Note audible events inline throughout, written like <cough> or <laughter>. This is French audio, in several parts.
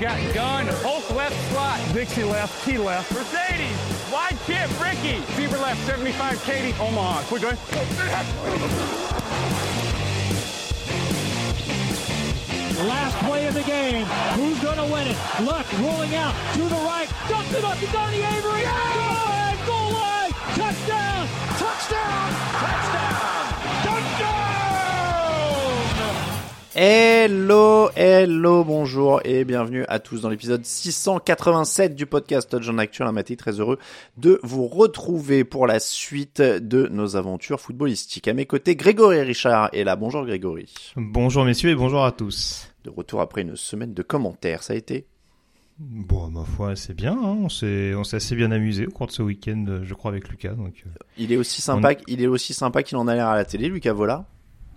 Got gun, Hulk left slot. Dixie left, T left. Mercedes, wide chip, Ricky. Fever left, 75, Katie, Omaha. Quick, going. Last play of the game. Who's going to win it? Luck rolling out to the right. Dumps it up to Donnie Avery. Goal line, goal line. Touchdown. Touchdown. Hello, hello, bonjour et bienvenue à tous dans l'épisode 687 du podcast Touchdown Actuel. Un matin très heureux de vous retrouver pour la suite de nos aventures footballistiques. À mes côtés, Grégory Richard est là. Bonjour Grégory. Bonjour messieurs et bonjour à tous. De retour après une semaine de commentaires, ça a été? Bon, ma foi, c'est bien. Hein. On s'est, on s'est assez bien amusé au cours de ce week-end, je crois, avec Lucas. Donc, euh. Il est aussi sympa, il est aussi sympa qu'il en a l'air à la télé, Lucas Vola.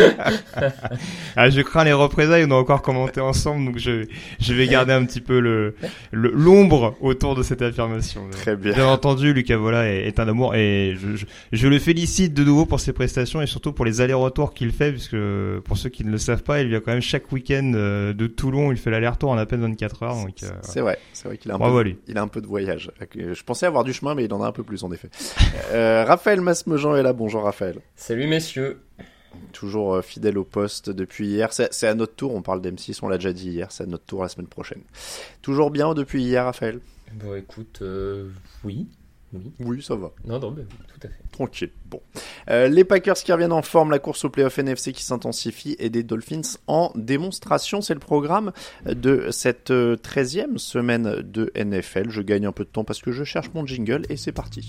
<laughs> ah, je crains les représailles. On a encore commenté ensemble, donc je, je vais garder un petit peu le, le- l'ombre autour de cette affirmation. Très bien. Bien entendu, Lucas Vola est, est un amour et je, je, je le félicite de nouveau pour ses prestations et surtout pour les allers-retours qu'il fait, puisque pour ceux qui ne le savent pas, il vient quand même chaque week-end euh, de Toulon. Il fait l'aller-retour en à peine 24 heures. Donc, euh, C'est vrai, c'est vrai qu'il a un Bravo à peu, lui. il a un peu de voyage. Euh, Je pensais avoir du chemin, mais il en a un peu plus en effet. Euh, Raphaël Masmejean est là. Bonjour Raphaël. Salut messieurs. Toujours euh, fidèle au poste depuis hier. C'est à notre tour, on parle d'M6, on l'a déjà dit hier, c'est à notre tour la semaine prochaine. Toujours bien depuis hier, Raphaël? Bon écoute, euh, oui. Oui. Oui, ça va. Non, non, oui, tout à fait. Tranquille. Bon. Euh, les Packers qui reviennent en forme, la course au playoff NFC qui s'intensifie et des Dolphins en démonstration. C'est le programme de cette euh, 13e semaine de NFL. Je gagne un peu de temps parce que je cherche mon jingle et c'est parti.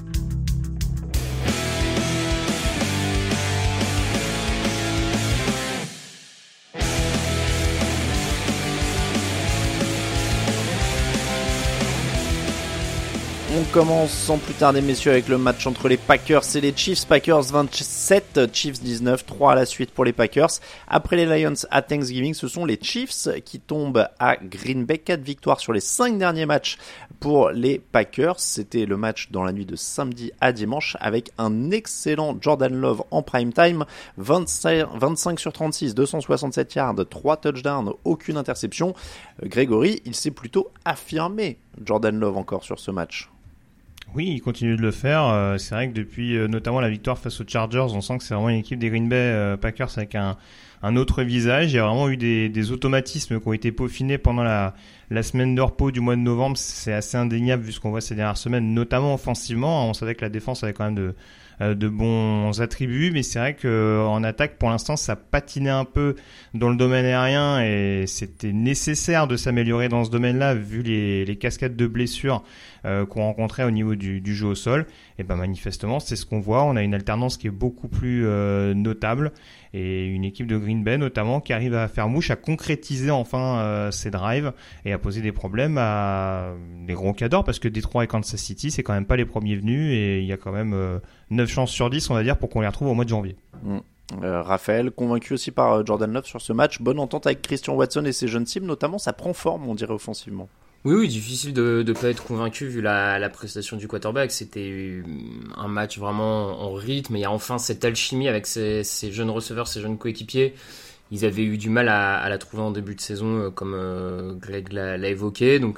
On commence sans plus tarder, messieurs, avec le match entre les Packers et les Chiefs. Packers 27, Chiefs 19, 3 à la suite pour les Packers. Après les Lions à Thanksgiving, ce sont les Chiefs qui tombent à Green Bay. 4 victoires sur les 5 derniers matchs pour les Packers. C'était le match dans la nuit de samedi à dimanche avec un excellent Jordan Love en prime time. 25, 25 sur 36, 267 yards, 3 touchdowns, aucune interception. Euh, Grégory, il s'est plutôt affirmé, Jordan Love encore sur ce match. Oui, il continue de le faire. Euh, C'est vrai que depuis euh, notamment la victoire face aux Chargers, on sent que c'est vraiment une équipe des Green Bay euh, Packers avec un, un autre visage. Il y a vraiment eu des, des automatismes qui ont été peaufinés pendant la, la semaine de repos du mois de novembre. C'est assez indéniable vu ce qu'on voit ces dernières semaines, notamment offensivement. On savait que la défense avait quand même de, de bons attributs, mais c'est vrai que en attaque, pour l'instant, ça patinait un peu dans le domaine aérien et c'était nécessaire de s'améliorer dans ce domaine-là vu les, cascades de blessures euh, qu'on rencontrait au niveau du, jeu au sol. Et ben manifestement, c'est ce qu'on voit. On a une alternance qui est beaucoup plus euh, notable et une équipe de Green Bay notamment qui arrive à faire mouche, à concrétiser enfin euh, ses drives et à poser des problèmes à des gros cadors parce que Détroit et Kansas City, c'est quand même pas les premiers venus et il y a quand même euh, 9 chances sur 10, on va dire, pour qu'on les retrouve au mois de janvier. Euh, Raphaël, convaincu aussi par euh, Jordan Love sur ce match. Bonne entente avec Christian Watson et ses jeunes cibles, notamment ça prend forme, on dirait offensivement. Oui, oui, difficile de ne pas être convaincu vu la, prestation du quarterback. C'était un match vraiment en rythme. Il y a enfin cette alchimie avec ces, jeunes receveurs, ces jeunes coéquipiers. Ils avaient eu du mal à, la trouver en début de saison, euh, comme euh, Greg l'a évoqué. Donc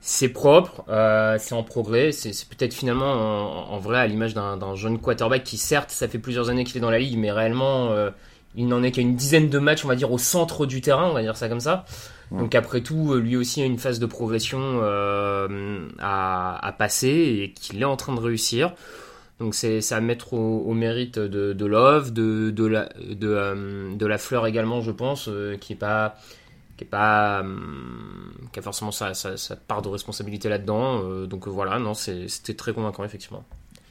c'est propre, euh, c'est en progrès. C'est peut-être finalement en, vrai à l'image d'un jeune quarterback qui certes ça fait plusieurs années qu'il est dans la ligue, mais réellement il n'en est qu'à une dizaine de matchs, on va dire, au centre du terrain, on va dire ça comme ça. Donc après tout, lui aussi a une phase de progression euh, à, à passer et qu'il est en train de réussir. Donc c'est à mettre au, au mérite de, de Love, de, de, la, de, euh, de la fleur également, je pense, euh, qui est pas qui est pas qui a forcément sa, sa, sa part de responsabilité là-dedans. Euh, donc voilà, non, c'était très convaincant effectivement.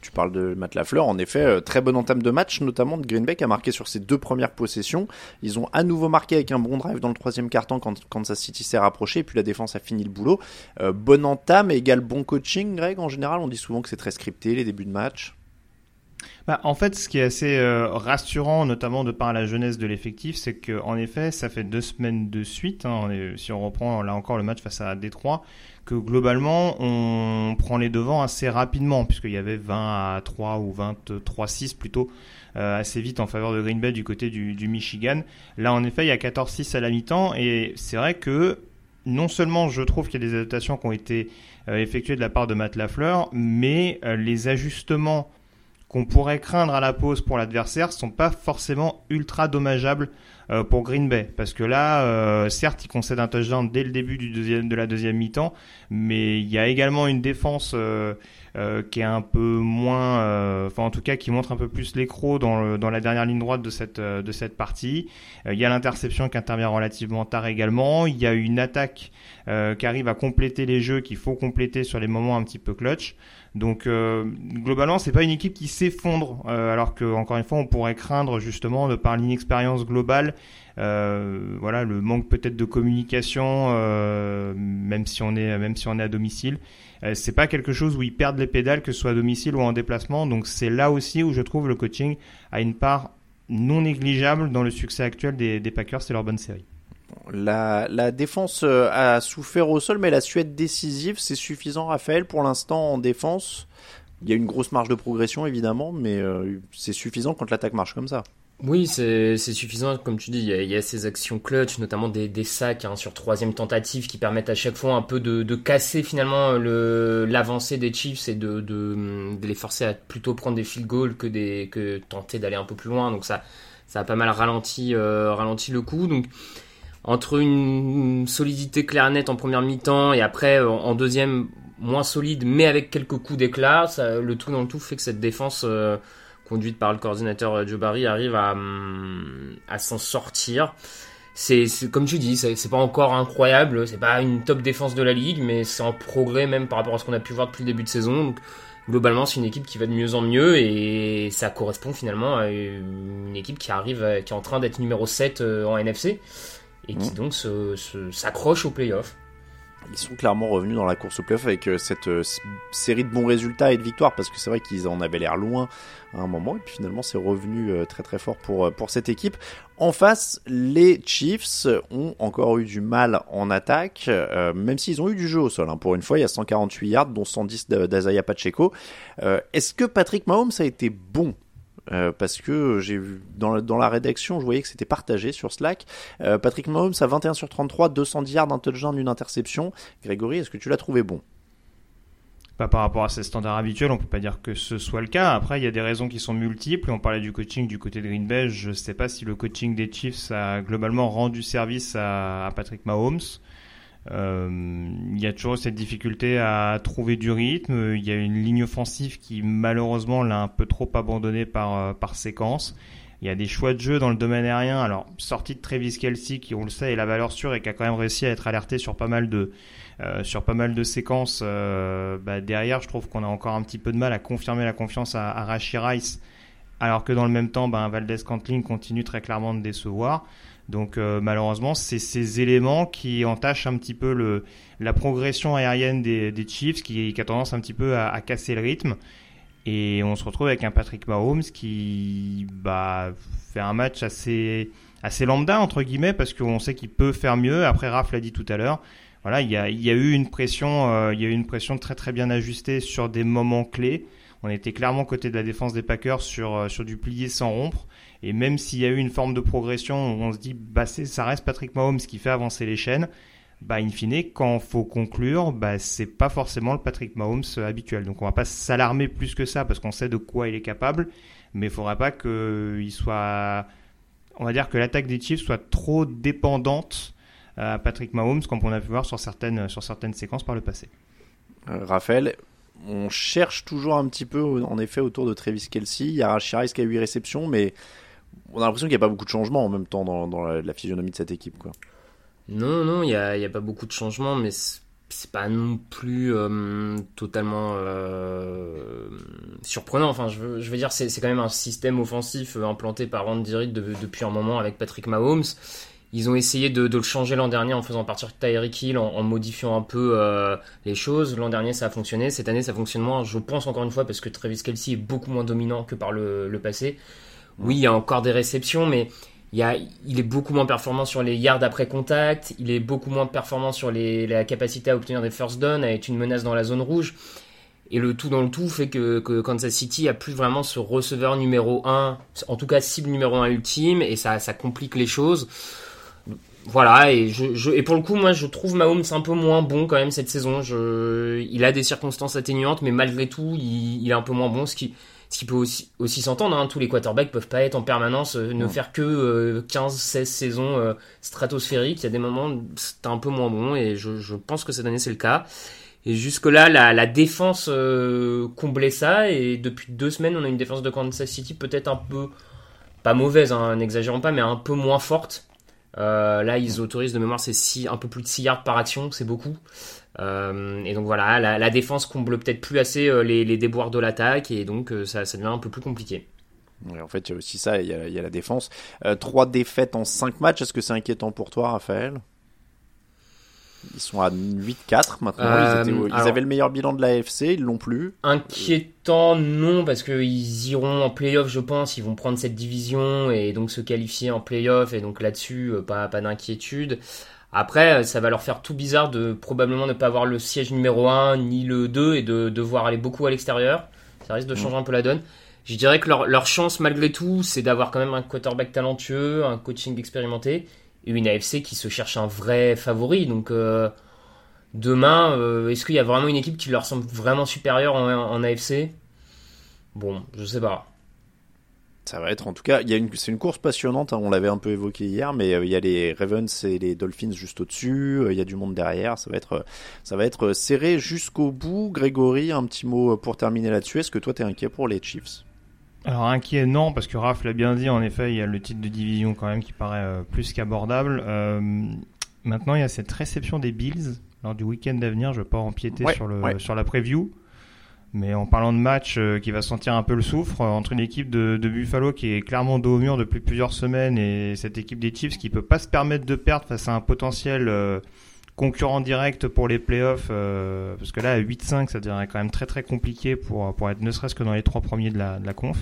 Tu parles de Matt Lafleur, en effet, euh, très bonne entame de match, notamment de Green qui a marqué sur ses deux premières possessions. Ils ont à nouveau marqué avec un bon drive dans le troisième quart-temps quand Kansas City s'est rapproché, et puis la défense a fini le boulot. Euh, bonne entame égale bon coaching, Greg, en général, on dit souvent que c'est très scripté, les débuts de match. Bah, en fait, ce qui est assez euh, rassurant, notamment de par la jeunesse de l'effectif, c'est que en effet, ça fait deux semaines de suite. hein, on si on reprend là encore le match face à Détroit, que globalement, on prend les devants assez rapidement, puisqu'il y avait 20 à 3 ou 23-6 plutôt euh, assez vite en faveur de Green Bay du côté du, Michigan. Là, en effet, il y a 14-6 à la mi-temps, et c'est vrai que non seulement je trouve qu'il y a des adaptations qui ont été euh, effectuées de la part de Matt Lafleur, mais euh, les ajustements qu'on pourrait craindre à la pause pour l'adversaire sont pas forcément ultra dommageables pour Green Bay. Parce que là euh, certes il concède un touchdown dès le début du deuxième de la deuxième mi-temps mais il y a également une défense euh, euh, qui est un peu moins euh, enfin en tout cas qui montre un peu plus l'écro dans dans la dernière ligne droite de cette euh, de cette partie. Euh, il y a l'interception qui intervient relativement tard également. Il y a une attaque euh, qui arrive à compléter les jeux qu'il faut compléter sur les moments un petit peu clutch donc euh, globalement, c'est pas une équipe qui s'effondre, euh, alors que encore une fois, on pourrait craindre justement de par l'inexpérience globale, euh, voilà, le manque peut-être de communication, euh, même si on est même si on est à domicile. Euh, c'est pas quelque chose où ils perdent les pédales, que ce soit à domicile ou en déplacement. Donc c'est là aussi où je trouve le coaching a une part non négligeable dans le succès actuel des, des Packers et leur bonne série. La, défense euh, a souffert au sol, mais la Suède décisive, c'est suffisant, Raphaël, pour l'instant en défense? Il y a une grosse marge de progression, évidemment, mais euh, c'est suffisant quand l'attaque marche comme ça. Oui, c'est suffisant, comme tu dis, il y a, ces actions clutch, notamment des, des sacs hein, sur troisième tentative qui permettent à chaque fois un peu de, casser finalement le l'avancée des Chiefs et de, les forcer à plutôt prendre des field goals que, des, tenter d'aller un peu plus loin. Donc ça, ça a pas mal ralenti, euh, ralenti le coup. Donc entre une solidité claire nette en première mi-temps et après euh, en deuxième moins solide mais avec quelques coups d'éclat, le tout dans le tout fait que cette défense euh, conduite par le coordinateur euh, Joe Barry arrive à, hum, à s'en sortir. C'est comme tu dis, c'est pas encore incroyable, c'est pas une top défense de la ligue, mais c'est en progrès même par rapport à ce qu'on a pu voir depuis le début de saison. Globalement, c'est une équipe qui va de mieux en mieux et ça correspond finalement à une équipe qui arrive, à- qui est en train d'être numéro 7 euh, en NFC et qui donc se- se- s'accroche aux playoffs. Ils sont clairement revenus dans la course au playoff avec euh, cette euh, série de bons résultats et de victoires, parce que c'est vrai qu'ils en avaient l'air loin à un moment, et puis finalement c'est revenu euh, très très fort pour, pour cette équipe. En face, les Chiefs ont encore eu du mal en attaque, euh, même s'ils ont eu du jeu au sol. hein. Pour une fois, il y a 148 yards, dont 110 d'Azaya Pacheco. Euh, Est-ce que Patrick Mahomes a été bon euh, parce que j'ai vu dans la, rédaction, je voyais que c'était partagé sur Slack. Euh, Patrick Mahomes a 21 sur 33, 210 yards, un touchdown, une interception. Grégory, est-ce que tu l'as trouvé bon? Pas par rapport à ses standards habituels, on peut pas dire que ce soit le cas. Après, il y a des raisons qui sont multiples. On parlait du coaching du côté de Green Bay. Je sais pas si le coaching des Chiefs a globalement rendu service à Patrick Mahomes. Euh, il y a toujours cette difficulté à trouver du rythme. Il y a une ligne offensive qui malheureusement l'a un peu trop abandonné par, euh, par séquence. Il y a des choix de jeu dans le domaine aérien. Alors, sortie de Travis Kelsey, qui on le sait est la valeur sûre et qui a quand même réussi à être alerté sur pas mal de, euh, sur pas mal de séquences. Bah, derrière, je trouve qu'on a encore un petit peu de mal à confirmer la confiance à, à Rashi Rice, alors que dans le même temps, bah, Valdez Cantling continue très clairement de décevoir. Donc euh, malheureusement, c'est ces éléments qui entachent un petit peu le, la progression aérienne des, des Chiefs, qui, qui a tendance un petit peu à, à casser le rythme. Et on se retrouve avec un Patrick Mahomes qui bah, fait un match assez, assez lambda, entre guillemets, parce qu'on sait qu'il peut faire mieux. Après, Raph l'a dit tout à l'heure. Voilà, il y a, y a eu une pression, euh, il y a eu une pression très très bien ajustée sur des moments clés. On était clairement côté de la défense des Packers sur, euh, sur du plié sans rompre. Et même s'il y a eu une forme de progression, on se dit, bah, ça reste Patrick Mahomes qui fait avancer les chaînes bah in fine, quand faut conclure, bah c'est pas forcément le Patrick Mahomes habituel. Donc on va pas s'alarmer plus que ça parce qu'on sait de quoi il est capable, mais il faudra pas qu'il soit, on va dire que l'attaque des Chiefs soit trop dépendante à Patrick Mahomes, comme on a pu voir sur certaines sur certaines séquences par le passé. Euh, Raphaël, on cherche toujours un petit peu, en effet, autour de Travis Kelsey. Il y a Rachiris qui a 8 réceptions, mais on a l'impression qu'il n'y a pas beaucoup de changements en même temps dans, la, physionomie de cette équipe, quoi. Non, non, il n'y a, a, pas beaucoup de changements, mais c'est pas non plus euh, totalement euh, surprenant. Enfin, je veux, dire, c'est quand même un système offensif euh, implanté par Andy Reid depuis un moment avec Patrick Mahomes. Ils ont essayé de, le changer l'an dernier en faisant partir Tyreek Hill, en, modifiant un peu les choses. L'an dernier, ça a fonctionné. Cette année, ça fonctionne moins. Je pense encore une fois parce que Travis Kelsey est beaucoup moins dominant que par le passé. Oui, il y a encore des réceptions, mais il, est beaucoup moins performant sur les yards après contact, il est beaucoup moins performant sur la capacité à obtenir des first downs, à être une menace dans la zone rouge. Et le tout dans le tout fait que, Kansas City a plus vraiment ce receveur numéro 1, en tout cas cible numéro 1 ultime, et ça, complique les choses. Voilà, et, pour le coup, moi je trouve Mahomes un peu moins bon quand même cette saison. Il a des circonstances atténuantes, mais malgré tout, il, il est un peu moins bon, ce qui, ce qui peut aussi, aussi s'entendre, hein, tous les quarterbacks peuvent pas être en permanence, euh, ne faire que euh, 15-16 saisons euh, stratosphériques. Il y a des moments c'est un peu moins bon et je, je, pense que cette année c'est le cas. Et jusque-là, la, la défense euh, comblait ça et depuis deux semaines, on a une défense de Kansas City peut-être un peu, pas mauvaise, hein, n'exagérons pas, mais un peu moins forte. là, ils autorisent de mémoire, c'est un peu plus de 6 yards par action, c'est beaucoup. Euh, et donc voilà, la, la défense comble peut-être plus assez euh, les, les, déboires de l'attaque et donc euh, ça, ça, devient un peu plus compliqué. En fait, il y a aussi ça, il y a, il y a la défense. Trois défaites en cinq matchs, est-ce que c'est inquiétant pour toi, Raphaël? Ils sont à 8-4 maintenant. Euh, ils, étaient, ils alors, avaient le meilleur bilan de la AFC, ils l'ont plus. Inquiétant, non, parce qu'ils iront en playoff, je pense. Ils vont prendre cette division et donc se qualifier en playoff. Et donc là-dessus, pas, pas d'inquiétude. Après, ça va leur faire tout bizarre de probablement ne pas avoir le siège numéro 1 ni le 2 et de devoir aller beaucoup à l'extérieur. Ça risque de changer mmh. un peu la donne. Je dirais que leur, leur chance, malgré tout, c'est d'avoir quand même un quarterback talentueux, un coaching expérimenté et une AFC qui se cherche un vrai favori. Donc, euh, demain, euh, est-ce qu'il y a vraiment une équipe qui leur semble vraiment supérieure en, en AFC Bon, je sais pas. Ça va être en tout cas, il y a une, c'est une course passionnante. Hein, on l'avait un peu évoqué hier, mais euh, il y a les Ravens et les Dolphins juste au-dessus. Euh, il y a du monde derrière. Ça va être, ça va être serré jusqu'au bout. Grégory, un petit mot pour terminer là-dessus. Est-ce que toi t'es inquiet pour les Chiefs? Alors inquiet non parce que Raph l'a bien dit en effet il y a le titre de division quand même qui paraît euh, plus qu'abordable. Euh, maintenant il y a cette réception des Bills lors du week-end à venir. Je vais pas empiéter ouais, sur le ouais. sur la preview. Mais en parlant de match euh, qui va sentir un peu le soufre, euh, entre une équipe de, de, Buffalo qui est clairement dos au mur depuis plusieurs semaines et cette équipe des Chiefs qui peut pas se permettre de perdre face à un potentiel euh, concurrent direct pour les playoffs, euh, parce que là à 8-5 ça devient quand même très très compliqué pour, pour être ne serait-ce que dans les trois premiers de la, de la conf.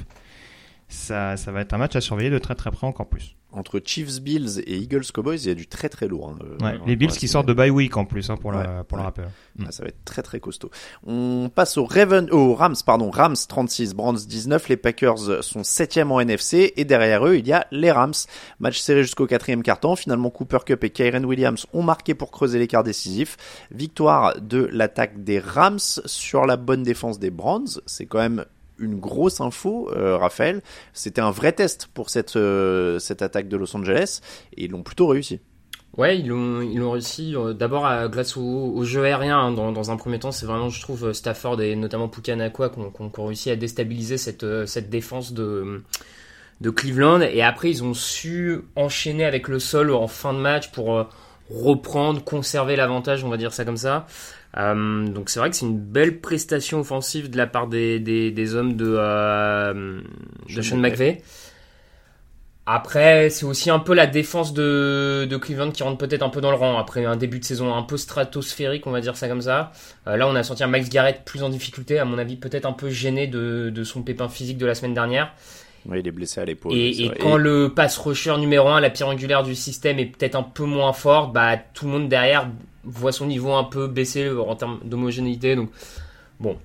Ça, ça va être un match à surveiller de très très près encore plus entre Chiefs Bills et Eagles Cowboys, il y a du très très lourd. Hein, ouais, les Bills qui sortent de bye week en plus hein, pour, ouais, la, pour ouais. le rappel. Mm. ça va être très très costaud. On passe au Raven, au Rams pardon, Rams 36, Browns 19. Les Packers sont septième en NFC et derrière eux il y a les Rams. Match serré jusqu'au quatrième quart-temps. Finalement Cooper Cup et Kyren Williams ont marqué pour creuser l'écart décisif. Victoire de l'attaque des Rams sur la bonne défense des Browns. C'est quand même une grosse info, euh, Raphaël. C'était un vrai test pour cette, euh, cette attaque de Los Angeles et ils l'ont plutôt réussi. Ouais, ils l'ont, ils l'ont réussi euh, d'abord grâce au, au, jeu aérien. Hein, dans, un premier temps, c'est vraiment, je trouve, Stafford et notamment Pukanakwa qui ont, qui ont réussi à déstabiliser cette, cette défense de, de Cleveland. Et après, ils ont su enchaîner avec le sol en fin de match pour reprendre, conserver l'avantage, on va dire ça comme ça. Euh, donc c'est vrai que c'est une belle prestation offensive de la part des, des, des hommes de, euh, de Sean McVay. Après, c'est aussi un peu la défense de, de Cleveland qui rentre peut-être un peu dans le rang. Après un début de saison un peu stratosphérique, on va dire ça comme ça. Euh, là, on a senti un Max Garrett plus en difficulté, à mon avis, peut-être un peu gêné de, de son pépin physique de la semaine dernière. Oui, il est blessé à l'épaule. Et, quand le pass rusher numéro 1, la pierre angulaire du système, est peut-être un peu moins forte, bah, tout le monde derrière voit son niveau un peu baisser en termes d'homogénéité. Donc, bon,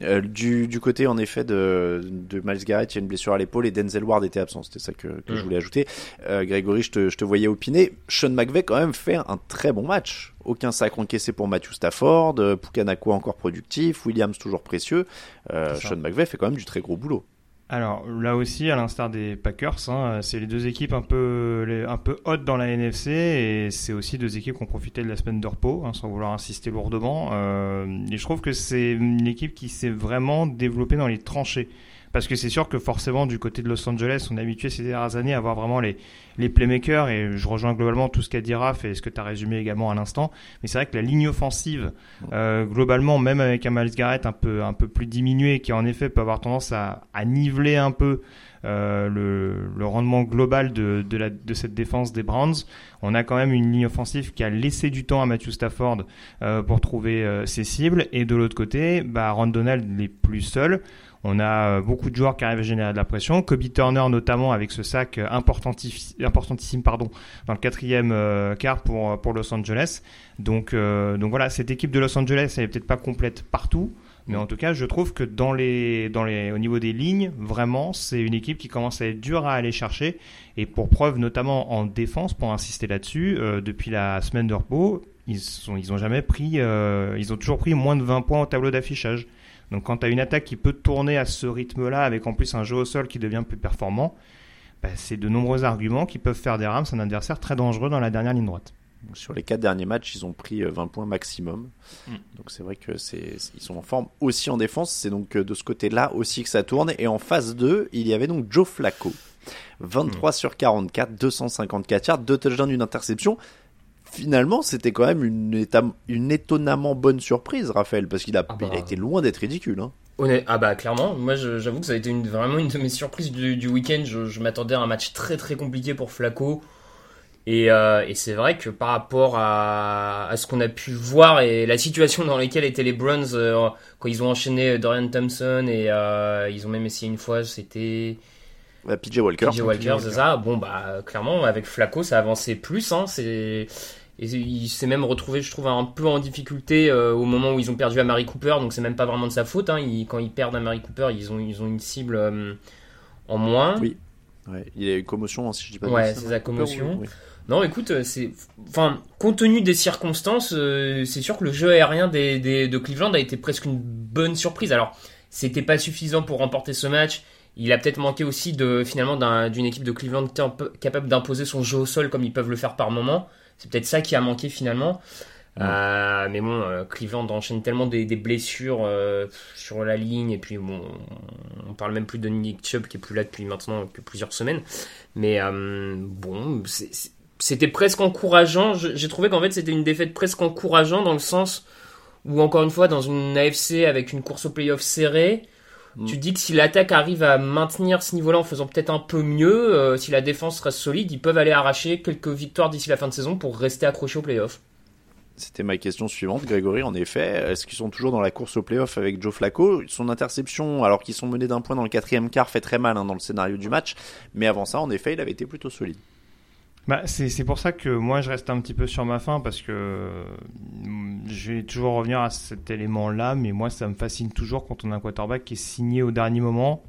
Euh, du, du côté en effet de, de Miles Garrett, il y a une blessure à l'épaule et Denzel Ward était absent. C'était ça que, que je Mm. voulais ajouter. Euh, Grégory, je te, je te voyais opiner. Sean McVay quand même fait un très bon match. Aucun sac encaissé pour Matthew Stafford, euh, Pukanako encore productif, Williams toujours précieux. Euh. Sean McVay fait quand même du très gros boulot. Alors là aussi, à l'instar des Packers, hein, c'est les deux équipes un peu, un peu hautes dans la NFC et c'est aussi deux équipes qui ont profité de la semaine de repos, hein, sans vouloir insister lourdement. Euh, et je trouve que c'est une équipe qui s'est vraiment développée dans les tranchées. Parce que c'est sûr que forcément, du côté de Los Angeles, on est habitué ces dernières années à avoir vraiment les, les playmakers et je rejoins globalement tout ce qu'a dit Raph et ce que tu as résumé également à l'instant. Mais c'est vrai que la ligne offensive, euh, globalement, même avec un Miles Garrett un peu, un peu plus diminué, qui en effet peut avoir tendance à, à niveler un peu euh, le, le rendement global de, de, la, de cette défense des Browns, on a quand même une ligne offensive qui a laissé du temps à Matthew Stafford euh, pour trouver euh, ses cibles. Et de l'autre côté, bah, Ron Donald n'est plus seul. On a euh, beaucoup de joueurs qui arrivent à générer de la pression. Kobe Turner notamment avec ce sac euh, importantissime pardon, dans le quatrième euh, quart pour, Los Angeles. Donc, voilà, cette équipe de Los Angeles, elle est peut-être pas complète partout. Mais en tout cas, je trouve que dans les, dans les, au niveau des lignes, vraiment, c'est une équipe qui commence à être dure à aller chercher. Et pour preuve, notamment en défense, pour insister là-dessus, depuis la semaine de repos, ils sont, ils ont jamais pris, ils ont toujours pris moins de 20 points au tableau d'affichage. Donc quand tu as une attaque qui peut tourner à ce rythme-là, avec en plus un jeu au sol qui devient plus performant, bah, c'est de nombreux arguments qui peuvent faire des Rams un adversaire très dangereux dans la dernière ligne droite. Sur les quatre derniers matchs, ils ont pris euh, 20 points maximum. Mm. Donc c'est vrai que c'est ils sont en forme aussi en défense. C'est donc euh, de ce côté-là aussi que ça tourne. Et en phase 2, il y avait donc Joe Flacco. 23 sur 44, 254 yards, deux touchdowns, une interception. Finalement, c'était quand même une, étonnamment bonne surprise, Raphaël, parce qu'il a, Ah bah. il a été loin d'être ridicule. Hein. Honnête- ah bah clairement, moi j'avoue que ça a été une, vraiment une de mes surprises du, du week-end. Je, je m'attendais à un match très très compliqué pour Flaco. Et, euh, et c'est vrai que par rapport à, à ce qu'on a pu voir et la situation dans laquelle étaient les Browns euh, quand ils ont enchaîné Dorian Thompson et euh, ils ont même essayé une fois, c'était Euh, PJ Walker. PJ Walker, c'est ça. Bon bah clairement avec Flaco ça avançait plus. Hein, c'est et il s'est même retrouvé, je trouve, un peu en difficulté euh, au moment où ils ont perdu à Mary Cooper. Donc c'est même pas vraiment de sa faute. Hein. Quand ils perdent à Mary Cooper, ils ont ils ont une cible euh, en moins. Oui. Ouais, il y a eu commotion, hein, si je dis pas Ouais, c'est la Cooper, commotion. oui. Non, écoute, euh, c'est, enfin, compte tenu des circonstances, euh, c'est sûr que le jeu aérien des, des- de Cleveland a été presque une bonne surprise. Alors, c'était pas suffisant pour remporter ce match. Il a peut-être manqué aussi de finalement d'un- d'une équipe de Cleveland capable d'imposer son jeu au sol comme ils peuvent le faire par moment. C'est peut-être ça qui a manqué finalement. Euh, mais bon, euh, Cleveland enchaîne tellement des, des blessures euh, sur la ligne et puis bon, on parle même plus de Nick Chubb qui est plus là depuis maintenant que plusieurs semaines. Mais euh, bon, c'était presque encourageant. J'ai trouvé qu'en fait c'était une défaite presque encourageante dans le sens où encore une fois dans une AFC avec une course au playoff serrée, Mm. tu te dis que si l'attaque arrive à maintenir ce niveau-là en faisant peut-être un peu mieux, euh, si la défense reste solide, ils peuvent aller arracher quelques victoires d'ici la fin de saison pour rester accrochés au playoff. C'était ma question suivante, Grégory. En effet, est-ce qu'ils sont toujours dans la course au playoff avec Joe Flacco? Son interception, alors qu'ils sont menés d'un point dans le quatrième quart, fait très mal hein, dans le scénario du match. Mais avant ça, en effet, il avait été plutôt solide. Bah, c'est pour ça que moi je reste un petit peu sur ma faim parce que euh, je vais toujours revenir à cet élément-là, mais moi ça me fascine toujours quand on a un quarterback qui est signé au dernier moment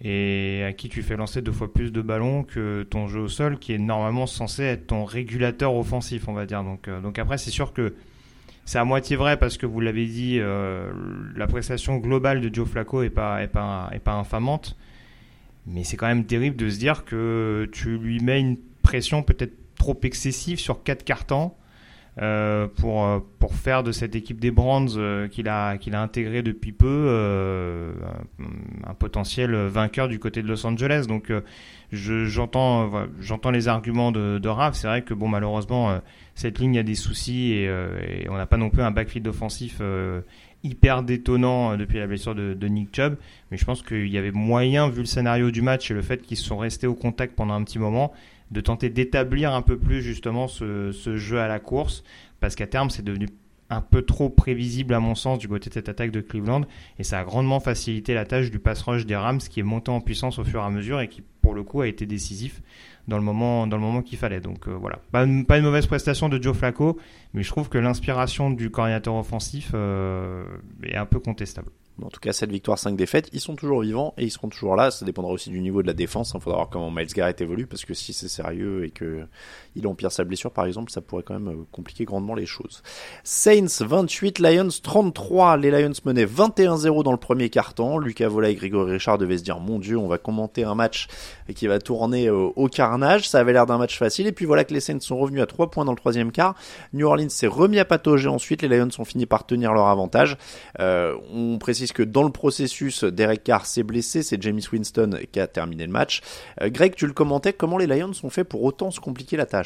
et à qui tu fais lancer deux fois plus de ballons que ton jeu au sol qui est normalement censé être ton régulateur offensif, on va dire. Donc, euh, après, c'est sûr que c'est à moitié vrai parce que vous l'avez dit, euh, la prestation globale de Joe Flacco est pas, pas infamante. Mais c'est quand même terrible de se dire que tu lui mets une pression peut-être trop excessive sur quatre cartons. euh, pour euh, pour faire de cette équipe des Brands euh, qu'il a qu'il a intégré depuis peu un, un, potentiel vainqueur du côté de Los Angeles. Donc je, j'entends les arguments de, de. C'est vrai que bon malheureusement cette ligne a des soucis et, et on n'a pas non plus un backfield offensif hyper détonnant depuis la blessure de, de, Nick Chubb, mais je pense qu'il y avait moyen, vu le scénario du match et le fait qu'ils sont restés au contact pendant un petit moment, de tenter d'établir un peu plus justement ce, jeu à la course, parce qu'à terme c'est devenu un peu trop prévisible à mon sens du côté de cette attaque de Cleveland, et ça a grandement facilité la tâche du pass rush des Rams qui est monté en puissance au fur et à mesure et qui pour le coup a été décisif dans le moment, moment qu'il fallait. Donc euh, voilà, pas une, pas une, mauvaise prestation de Joe Flacco, mais je trouve que l'inspiration du coordinateur offensif euh, est un peu contestable. En tout cas, cette victoire 5 défaites, ils sont toujours vivants et ils seront toujours là. Ça dépendra aussi du niveau de la défense. Il faudra voir comment Miles Garrett évolue parce que si c'est sérieux et que il empire sa blessure par exemple, ça pourrait quand même euh, compliquer grandement les choses. Saints 28, Lions 33. Les Lions menaient 21-0 dans le premier quart-temps. Lucas Vola et Grégory Richard devaient se dire mon Dieu, on va commenter un match qui va tourner euh, au carnage. Ça avait l'air d'un match facile et puis voilà que les Saints sont revenus à 3 points dans le troisième quart. New Orleans s'est remis à patauger ensuite. Les Lions ont fini par tenir leur avantage. Euh, on précise que dans le processus, Derek Carr s'est blessé. C'est James Winston qui a terminé le match. Greg, tu le commentais. Comment les Lions ont fait pour autant se compliquer la tâche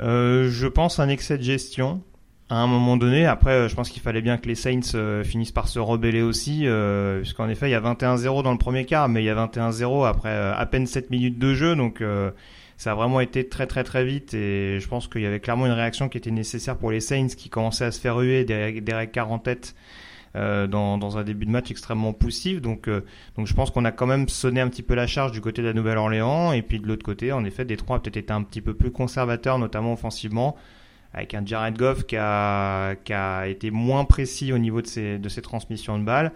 euh, Je pense un excès de gestion à un moment donné. Après, euh, je pense qu'il fallait bien que les Saints euh, finissent par se rebeller aussi, puisqu'en effet, il y a 21-0 dans le premier quart, mais il y a 21-0 après à peine 7 minutes de jeu, donc ça a vraiment été très très très vite, et je pense qu'il y avait clairement une réaction qui était nécessaire pour les Saints, qui commençaient à se faire ruer derrière 40 en tête. Dans, dans, un début de match extrêmement poussif. Donc, donc je pense qu'on a quand même sonné un petit peu la charge du côté de la Nouvelle-Orléans. Et puis de l'autre côté, en effet, Détroit a peut-être été un petit peu plus conservateur, notamment offensivement avec un Jared Goff qui a, été moins précis au niveau de ses, de ses transmissions de balles.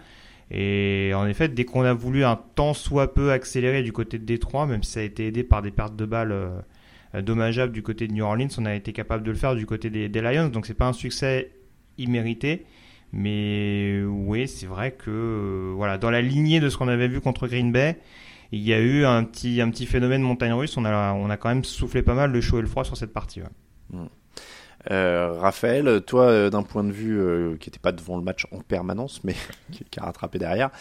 Et en effet, dès qu'on a voulu un temps soit peu accéléré du côté de Détroit, même si ça a été aidé par des pertes de balles euh, dommageables du côté de New Orleans, on a été capable de le faire du côté des, des Lions. Donc c'est pas un succès immérité. Mais oui, c'est vrai que voilà, dans la lignée de ce qu'on avait vu contre Green Bay, il y a eu un petit, un petit phénomène montagne russe. On a, on a quand même soufflé pas mal le chaud et le froid sur cette partie. Ouais. Mm. Euh, Raphaël, toi, euh, d'un point de vue euh, qui n'était pas devant le match en permanence, mais <laughs> qui a rattrapé derrière,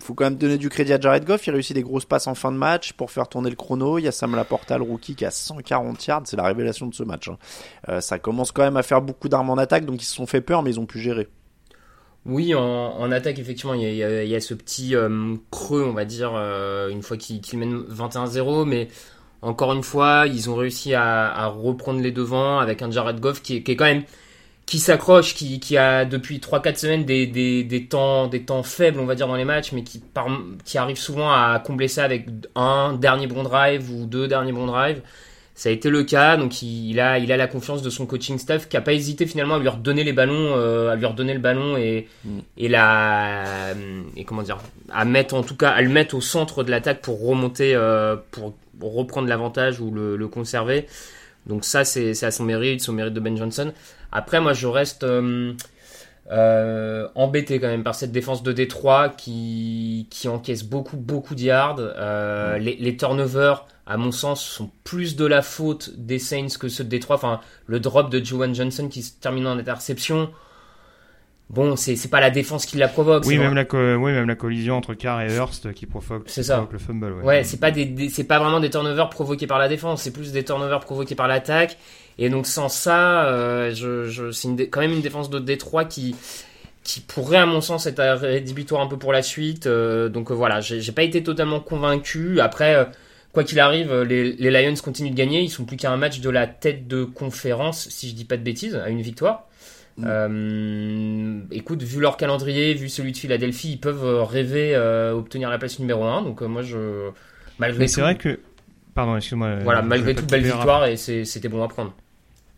faut quand même donner du crédit à Jared Goff. Il réussit des grosses passes en fin de match pour faire tourner le chrono. Il y a Sam Laporta, le rookie, qui a 140 yards. C'est la révélation de ce match. Hein. Euh, ça commence quand même à faire beaucoup d'armes en attaque, donc ils se sont fait peur, mais ils ont pu gérer. Oui, en, attaque, effectivement, il y a, il y a ce petit euh, creux, on va dire, euh, une fois qu'ils qu mènent 21-0, mais encore une fois, ils ont réussi à, à reprendre les devants avec un Jared Goff qui qui est quand même qui s'accroche, qui, qui, a depuis 3-4 semaines des, des, des, temps, des temps faibles, on va dire, dans les matchs, mais qui, par, qui arrive souvent à combler ça avec un dernier bon drive ou deux derniers bons drives. Ça a été le cas, donc il, il a, il a la confiance de son coaching staff qui a pas hésité finalement à lui redonner les ballons, euh, à lui redonner le ballon et, mm. et la, et comment dire, à mettre en tout cas, à le mettre au centre de l'attaque pour remonter, euh, pour reprendre l'avantage ou le, le, conserver. Donc ça, c'est à son mérite, son mérite de Ben Johnson. Après, moi, je reste euh, euh, embêté quand même par cette défense de Détroit qui, qui encaisse beaucoup, beaucoup de yards. Euh, les, les, turnovers, à mon sens, sont plus de la faute des Saints que ceux de Détroit. Enfin, le drop de Juwan Johnson qui se termine en interception bon, c'est pas la défense qui la provoque. Oui, même la, oui, même la collision entre Carr et Hurst qui provoque, qui ça. provoque le fumble. Ouais, ouais c'est pas des, des c'est pas vraiment des turnovers provoqués par la défense, c'est plus des turnovers provoqués par l'attaque. Et donc sans ça, euh, je, je, c'est quand même une défense de Détroit qui qui pourrait à mon sens être rédhibitoire un peu pour la suite. Euh, donc euh, voilà, j'ai pas été totalement convaincu. Après. Quoi qu'il arrive, les, les, Lions continuent de gagner. Ils sont plus qu'à un match de la tête de conférence, si je dis pas de bêtises, à une victoire. Mm. Euh, écoute, vu leur calendrier, vu celui de Philadelphie, ils peuvent rêver euh, obtenir la place numéro 1. Donc euh, moi, je malgré Mais c'est vrai que pardon, excuse-moi. Voilà, malgré tout, belle victoire et c'était bon à prendre.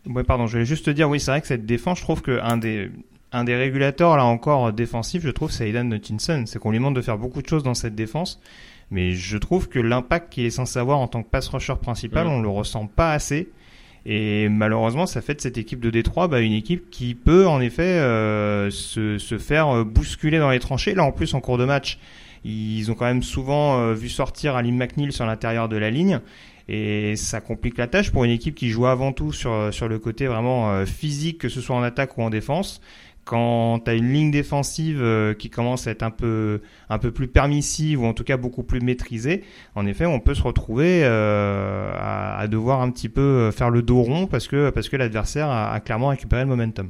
Ouais, pardon, je voulais juste te dire, oui, c'est vrai que cette défense, je trouve qu'un des un des régulateurs là encore défensifs, je trouve, c'est Aidan Hutchinson. C'est qu'on lui demande de faire beaucoup de choses dans cette défense, mais je trouve que l'impact qu'il est censé avoir en tant que pass rusher principal, mm. on le ressent pas assez. Et malheureusement, ça fait de cette équipe de Détroit bah, une équipe qui peut en effet euh, se, se, faire bousculer dans les tranchées. Là, en plus, en cours de match, ils ont quand même souvent vu sortir Ali McNeil sur l'intérieur de la ligne. Et ça complique la tâche pour une équipe qui joue avant tout sur, sur le côté vraiment physique, que ce soit en attaque ou en défense quand tu as une ligne défensive euh, qui commence à être un peu, un peu plus permissive ou en tout cas beaucoup plus maîtrisée, en effet, on peut se retrouver euh, à, devoir un petit peu euh, faire le dos rond parce que, parce que l'adversaire a, clairement récupéré le momentum.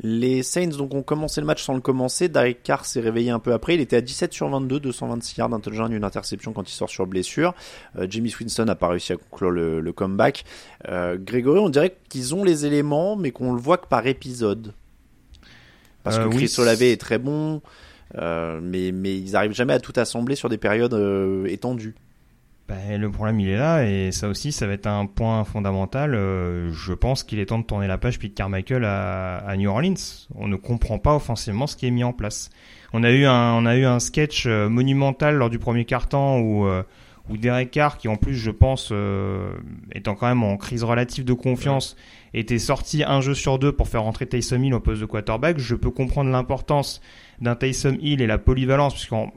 Les Saints donc ont commencé le match sans le commencer. Derek Carr s'est réveillé un peu après. Il était à 17 sur 22, 226 yards, un touchdown, une interception quand il sort sur blessure. Euh, Jamie Winston n'a pas réussi à conclure le, comeback. Grégory, on dirait qu'ils ont les éléments, mais qu'on le voit que par épisode. Parce que euh, Chris Olave est très bon, euh, mais, mais ils arrivent jamais à tout assembler sur des périodes euh, étendues. Ben, le problème il est là et ça aussi ça va être un point fondamental. je pense qu'il est temps de tourner la page Pete Carmichael à, à, New Orleans. On ne comprend pas offensivement ce qui est mis en place. On a eu un, on a eu un sketch monumental lors du premier quart-temps où où Derek Carr, qui en plus, je pense, euh, étant quand même en crise relative de confiance, était sorti un jeu sur deux pour faire rentrer Taysom Hill au poste de quarterback. Je peux comprendre l'importance d'un Taysom Hill et la polyvalence, puisqu'en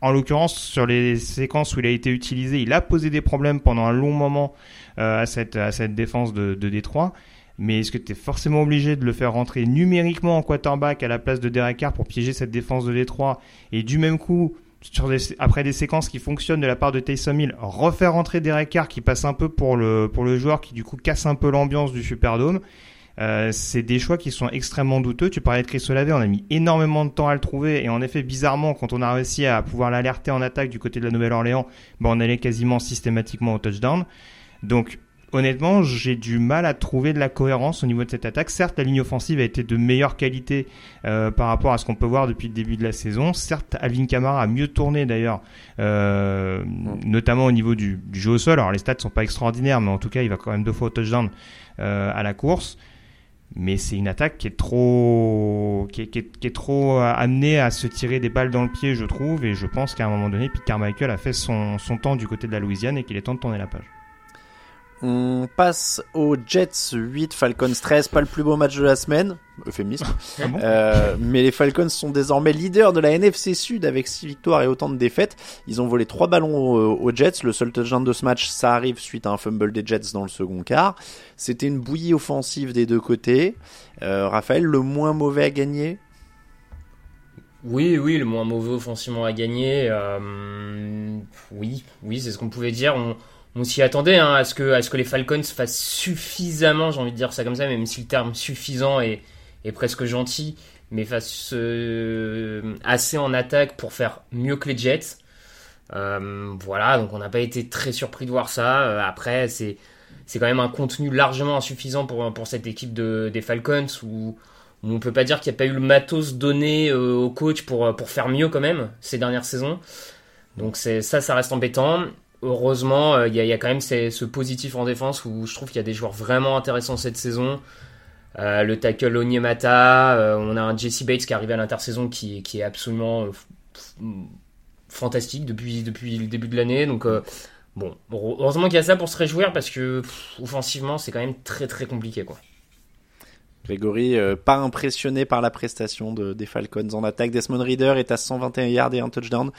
en l'occurrence, sur les séquences où il a été utilisé, il a posé des problèmes pendant un long moment euh, à, cette, à cette défense de, de Détroit. Mais est-ce que tu es forcément obligé de le faire rentrer numériquement en quarterback à la place de Derek Carr pour piéger cette défense de Détroit? Et du même coup après des séquences qui fonctionnent de la part de Taysom Hill, refaire entrer Derek Carr qui passe un peu pour le, pour le joueur qui du coup casse un peu l'ambiance du Superdome. Euh, c'est des choix qui sont extrêmement douteux. Tu parlais de Chris Olave, on a mis énormément de temps à le trouver et en effet, bizarrement, quand on a réussi à pouvoir l'alerter en attaque du côté de la Nouvelle-Orléans, ben, on allait quasiment systématiquement au touchdown. Donc honnêtement, j'ai du mal à trouver de la cohérence au niveau de cette attaque. Certes, la ligne offensive a été de meilleure qualité euh, par rapport à ce qu'on peut voir depuis le début de la saison. Certes, Alvin Kamara a mieux tourné d'ailleurs, euh, notamment au niveau du, jeu au sol. Alors les stats sont pas extraordinaires, mais en tout cas, il va quand même deux fois au touchdown à la course. Mais c'est une attaque qui est trop, qui est, trop amenée à se tirer des balles dans le pied, je trouve. Et je pense qu'à un moment donné, Pete Carmichael a fait son, son temps du côté de la Louisiane et qu'il est temps de tourner la page. On passe aux Jets 8, Falcons 13, pas le plus beau match de la semaine, euphémisme. Ah euh, mais les Falcons sont désormais leaders de la NFC Sud avec 6 victoires et autant de défaites. Ils ont volé 3 ballons aux, Jets. Le seul touchdown de ce match, ça arrive suite à un fumble des Jets dans le second quart. C'était une bouillie offensive des deux côtés. Euh, Raphaël, le moins mauvais à gagner? Oui, oui, le moins mauvais offensivement à gagner. Euh, oui, oui, c'est ce qu'on pouvait dire. On, on s'y attendait hein, à, ce que, les Falcons fassent suffisamment, j'ai envie de dire ça comme ça, même si le terme suffisant est, presque gentil, mais fassent euh, assez en attaque pour faire mieux que les Jets. Euh, voilà, donc on n'a pas été très surpris de voir ça. Euh, après, c'est quand même un contenu largement insuffisant pour, cette équipe de, des Falcons où, où on peut pas dire qu'il n'y a pas eu le matos donné au coach pour, pour faire mieux quand même ces dernières saisons. Donc ça, ça reste embêtant heureusement, euh, il y, a quand même ce positif en défense où je trouve qu'il y a des joueurs vraiment intéressants cette saison. Euh, le tackle Onyemata, euh, on a un Jesse Bates qui est arrivé à l'intersaison qui, est absolument fantastique depuis, depuis le début de l'année. Donc, bon, heureusement qu'il y a ça pour se réjouir parce que offensivement, c'est quand même très très compliqué. quoi. Grégory, euh, pas impressionné par la prestation de, des Falcons en attaque. Desmond Reader est à 121 yards et un touchdown.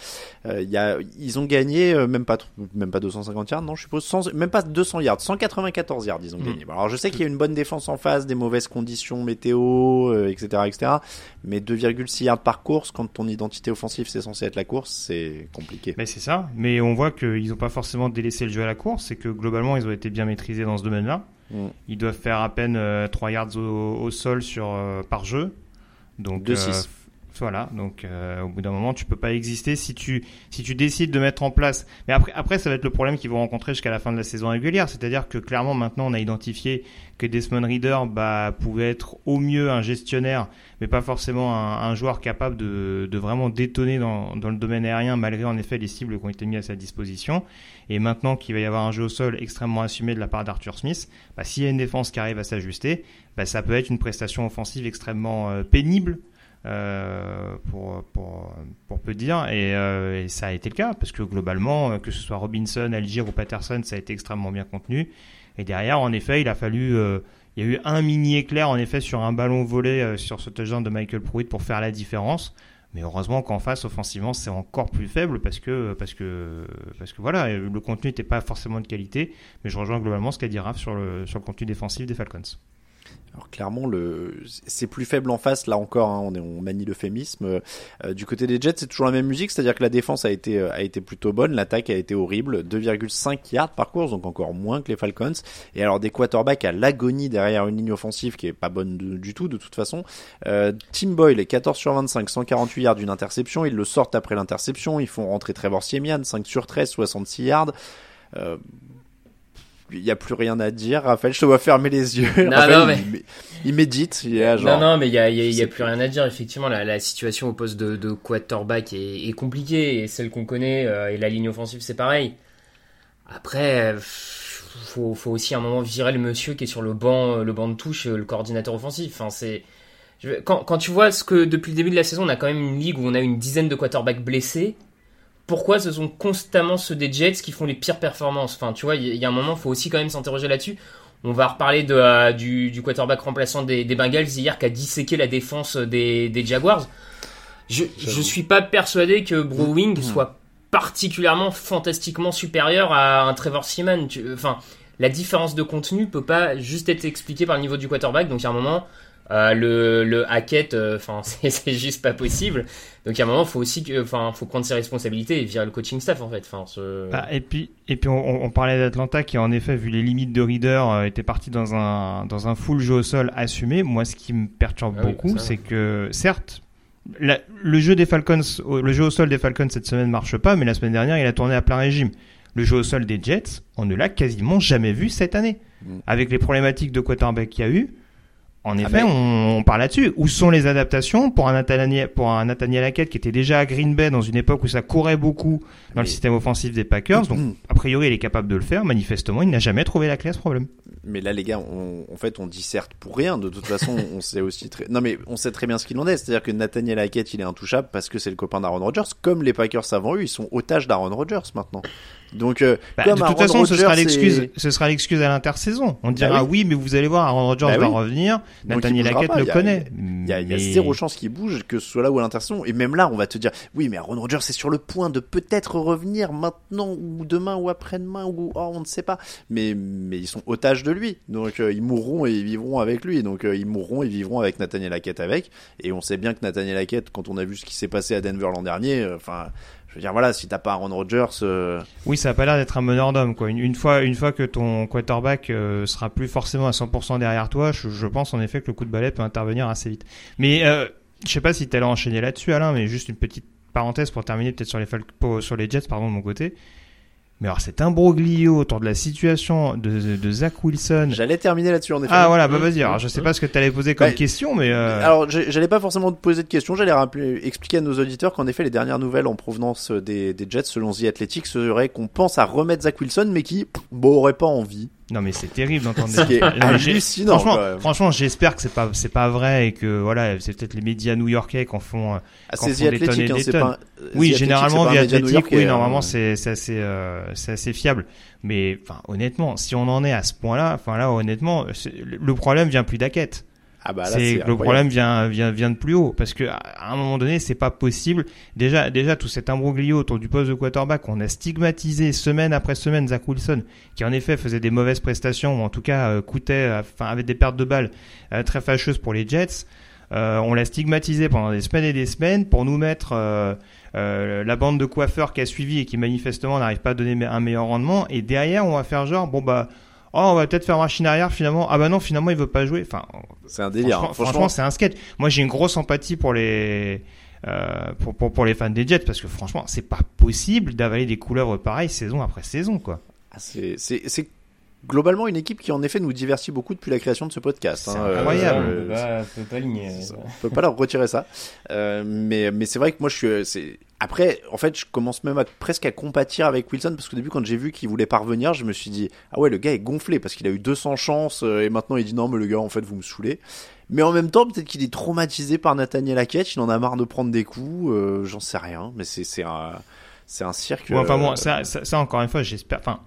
Euh, y a, ils ont gagné euh, même pas même pas 250 yards, non, je suppose, même pas 200 yards, 194 yards ils ont mm. gagné. alors je sais qu'il y a une bonne défense en face, des mauvaises conditions météo, etc., etc. Mais 2,6 yards par course, quand ton identité offensive c'est censé être la course, c'est compliqué. Mais c'est ça. Mais on voit qu'ils n'ont pas forcément délaissé le jeu à la course, c'est que globalement ils ont été bien maîtrisés dans ce domaine-là. Mm. Ils doivent faire à peine 3 euh, yards au, sol sur, euh, par jeu. Donc, 2-6. Voilà, donc euh, au bout d'un moment, tu peux pas exister si tu si tu décides de mettre en place. Mais après après ça va être le problème qu'ils vont rencontrer jusqu'à la fin de la saison régulière, c'est-à-dire que clairement maintenant on a identifié que Desmond Reader bah pouvait être au mieux un gestionnaire, mais pas forcément un, joueur capable de, de vraiment détonner dans, dans le domaine aérien malgré en effet les cibles qui ont été mises à sa disposition. Et maintenant qu'il va y avoir un jeu au sol extrêmement assumé de la part d'Arthur Smith, bah, s'il y a une défense qui arrive à s'ajuster, bah, ça peut être une prestation offensive extrêmement euh, pénible euh, pour, peu dire. Euh, et, ça a été le cas, parce que globalement, que ce soit Robinson, Algier ou Patterson, ça a été extrêmement bien contenu. Et derrière, en effet, il a fallu... Euh, il y a eu un mini éclair, en effet, sur un ballon volé sur ce touchdown de Michael Pruitt pour faire la différence. Mais heureusement qu'en face, offensivement, c'est encore plus faible parce que, parce que, parce que voilà, le contenu n'était pas forcément de qualité. Mais je rejoins globalement ce qu'a dit Raph sur le, sur le contenu défensif des Falcons. Alors clairement, le c'est plus faible en face. Là encore, hein, on, est, on manie l'euphémisme. Euh, du côté des Jets, c'est toujours la même musique, c'est-à-dire que la défense a été a été plutôt bonne, l'attaque a été horrible, 2,5 yards par course, donc encore moins que les Falcons. Et alors des quarterbacks à l'agonie derrière une ligne offensive qui est pas bonne du tout de toute façon. Euh, Tim Boyle est 14 sur 25, 148 yards d'une interception. Ils le sortent après l'interception. Ils font rentrer Trevor Siemian, 5 sur 13, 66 yards. Euh, il n'y a plus rien à dire. Raphaël, je te vois fermer les yeux. Non, <laughs> non, mais... il, médite. Il est genre... Non, non, mais il n'y a, y a, plus rien à dire. Effectivement, la, la situation au poste de, de quarterback est, est, compliquée. Et celle qu'on connaît, euh, et la ligne offensive, c'est pareil. Après, faut, faut aussi à un moment virer le monsieur qui est sur le banc, le banc de touche, le coordinateur offensif. Enfin, c'est... Quand, quand tu vois ce que depuis le début de la saison, on a quand même une ligue où on a une dizaine de quarterbacks blessés pourquoi ce sont constamment ceux des Jets qui font les pires performances Enfin, tu vois, il y, a un moment, il faut aussi quand même s'interroger là-dessus. On va reparler de, euh, du, du, quarterback remplaçant des, des, Bengals hier qui a disséqué la défense des, des Jaguars. Je, je suis pas persuadé que Brewing mmh. soit particulièrement fantastiquement supérieur à un Trevor Seaman. enfin, la différence de contenu peut pas juste être expliquée par le niveau du quarterback. Donc, il y a un moment, euh, le, le Hackett, euh, enfin, <laughs> c'est juste pas possible. Donc, à un moment, faut aussi que, enfin, faut prendre ses responsabilités et virer le coaching staff, en fait. Enfin, bah, et puis, et puis, on, on parlait d'Atlanta qui, en effet, vu les limites de Reader, euh, était parti dans un, dans un full jeu au sol assumé. Moi, ce qui me perturbe ah beaucoup, c'est que, certes, le jeu des Falcons, le jeu au sol des Falcons cette semaine marche pas, mais la semaine dernière, il a tourné à plein régime. Le jeu au sol des Jets, on ne l'a quasiment jamais vu cette année. Mm. Avec les problématiques de quarterback qu'il y a eu, en ah, effet, on, parle là-dessus. Où sont les adaptations pour un Nathaniel, pour un Nathaniel Hackett qui était déjà à Green Bay dans une époque où ça courait beaucoup dans le système offensif des Packers. Donc, a priori, il est capable de le faire. Manifestement, il n'a jamais trouvé la clé à ce problème. Mais là, les gars, en fait, on disserte pour rien. De toute façon, on <laughs> sait aussi très, non, mais on sait très bien ce qu'il en est. C'est-à-dire que Nathaniel Hackett, il est intouchable parce que c'est le copain d'Aaron Rodgers. Comme les Packers avant eux, ils sont otages d'Aaron Rodgers maintenant. Donc, euh, bah, de toute façon, ce sera l'excuse, ce sera l'excuse à l'intersaison. On dira bah oui. mais vous allez voir, Aaron Rodgers bah va revenir. Nathaniel Hackett le connaît. Il y a, y a zéro chance qu'il bouge, que ce soit là ou à l'intersaison. Et même là, on va te dire, oui, mais Aaron Rodgers est sur le point de peut-être revenir maintenant ou demain ou après-demain ou oh, on ne sait pas. Mais mais ils sont otages de lui. Donc euh, ils mourront et ils vivront avec lui. Donc euh, ils mourront et vivront avec Nathaniel Hackett avec. Et on sait bien que Nathaniel Hackett, quand on a vu ce qui s'est passé à Denver l'an dernier, enfin je veux dire voilà si t'as pas Aaron Rodgers euh, oui ça a pas l'air d'être un meneur d'homme quoi. Une, fois une fois que ton quarterback euh, sera plus forcément à 100% derrière toi je, pense en effet que le coup de balai peut intervenir assez vite. Mais euh, je sais pas si t'allais enchaîner là-dessus Alain mais juste une petite parenthèse pour terminer peut-être sur les sur les Jets pardon de mon côté mais alors cet imbroglio autour de la situation de, de Zach Wilson. J'allais terminer là-dessus en effet. Ah voilà, bah vas-y. Alors je sais pas ce que tu allais poser comme bah, question, mais. Euh... Alors j'allais pas forcément te poser de questions. J'allais expliquer à nos auditeurs qu'en effet les dernières nouvelles en provenance des, des Jets selon The Athletic seraient qu'on pense à remettre Zach Wilson, mais qui bon aurait pas envie. Non mais c'est terrible d'entendre ça. hallucinant. Franchement, franchement j'espère que c'est pas c'est pas vrai et que voilà c'est peut-être les médias new-yorkais qui en font. Ah, c'est The Athletic, hein, c'est pas. Oui, généralement via Athletic, oui, normalement euh, c'est c'est assez euh, c'est assez fiable. Mais enfin honnêtement, si on en est à ce point-là, enfin là honnêtement, le problème vient plus d'Aquette. Ah bah c'est le problème vient, vient vient de plus haut parce que à un moment donné c'est pas possible. Déjà déjà tout cet imbroglio autour du poste de quarterback on a stigmatisé semaine après semaine Zach Wilson qui en effet faisait des mauvaises prestations ou en tout cas euh, coûtait enfin avait des pertes de balles euh, très fâcheuses pour les Jets. Euh, on l'a stigmatisé pendant des semaines et des semaines pour nous mettre la bande de coiffeurs qui a suivi et qui manifestement n'arrive pas à donner un meilleur rendement. Et derrière on va faire genre bon bah oh on va peut-être faire machine arrière finalement ah bah non finalement il veut pas jouer enfin c'est un délire franchement, franchement c'est un sketch moi j'ai une grosse empathie pour les euh, pour, pour, pour les fans des Jets parce que franchement c'est pas possible d'avaler des couleuvres pareilles saison après saison quoi ah, c'est c'est globalement une équipe qui en effet nous divertit beaucoup depuis la création de ce podcast. C'est hein, incroyable. Euh, on peut pas, peut pas aligner. On peut pas leur retirer ça. Euh, mais mais c'est vrai que moi je suis. Après, en fait, je commence même à, presque à compatir avec Wilson parce qu'au début, quand j'ai vu qu'il voulait parvenir, je me suis dit ah ouais, le gars est gonflé parce qu'il a eu 200 chances euh, et maintenant il dit non mais le gars en fait vous me saoulez. Mais en même temps, peut-être qu'il est traumatisé par Nathaniel Hackett, il en a marre de prendre des coups, euh, j'en sais rien, mais c'est c'est un c'est un cirque. enfin moi, ça, ça, ça, encore une fois, j'espère. Enfin,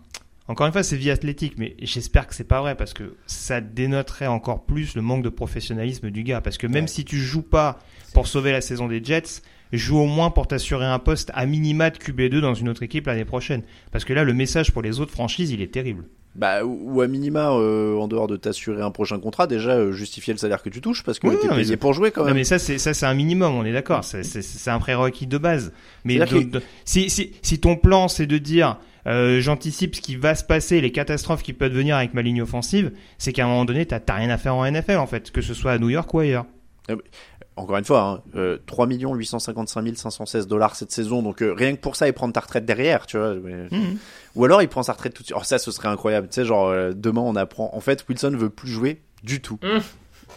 encore une fois, c'est vie athlétique, mais j'espère que c'est pas vrai parce que ça dénoterait encore plus le manque de professionnalisme du gars. Parce que même si tu joues pas pour sauver la saison des Jets, joue au moins pour t'assurer un poste à minima de QB2 dans une autre équipe l'année prochaine. Parce que là, le message pour les autres franchises, il est terrible. Bah, ou à minima, euh, en dehors de t'assurer un prochain contrat, déjà euh, justifier le salaire que tu touches parce que Oui, t'es non, mais payé c'est- pour jouer quand Non, même. mais ça, c'est ça, c'est un minimum, on est d'accord. C'est- C'est un prérequis de base. Mais C'est-à-dire de- de- si, si, si ton plan, c'est de dire, euh, j'anticipe ce qui va se passer, les catastrophes qui peuvent venir avec ma ligne offensive, c'est qu'à un moment donné, t'as t'as rien à faire en NFL, en fait, que ce soit à New York ou ailleurs. Encore une fois, hein, euh, 3 855 516 dollars cette saison, donc euh, rien que pour ça, il prend ta retraite derrière, tu vois. mais- Mhm. Ou alors il prend sa retraite tout de suite. Oh, ça, ce serait incroyable. Tu sais, genre, euh, demain, on apprend. En fait, Wilson veut plus jouer du tout. Mhm.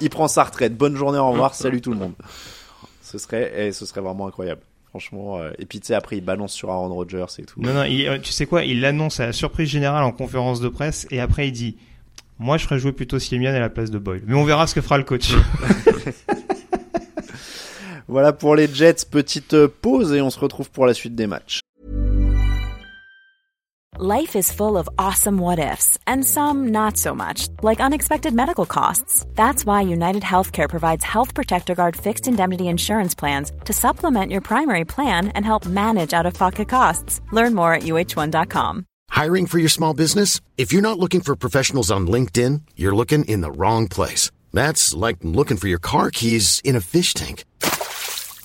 Il prend sa retraite. Bonne journée, au revoir. Salut tout le monde. Ce serait, eh, ce serait vraiment incroyable. Franchement. euh, Et puis, tu sais, après, il balance sur Aaron Rodgers et tout. Non, non, il- tu sais quoi, il l'annonce à la surprise générale en conférence de presse, et après il dit, moi je ferais jouer plutôt Siemian à la place de Boyle. Mais on verra ce que fera le coach. <laughs> Voilà pour les Jets. Petite pause et on se retrouve pour la suite des matchs. Life is full of awesome what ifs, and some not so much, like unexpected medical costs. That's why United Healthcare provides Health Protector Guard fixed indemnity insurance plans to supplement your primary plan and help manage out of pocket costs. Learn more at uh1.com. Hiring for your small business? If you're not looking for professionals on LinkedIn, you're looking in the wrong place. That's like looking for your car keys in a fish tank.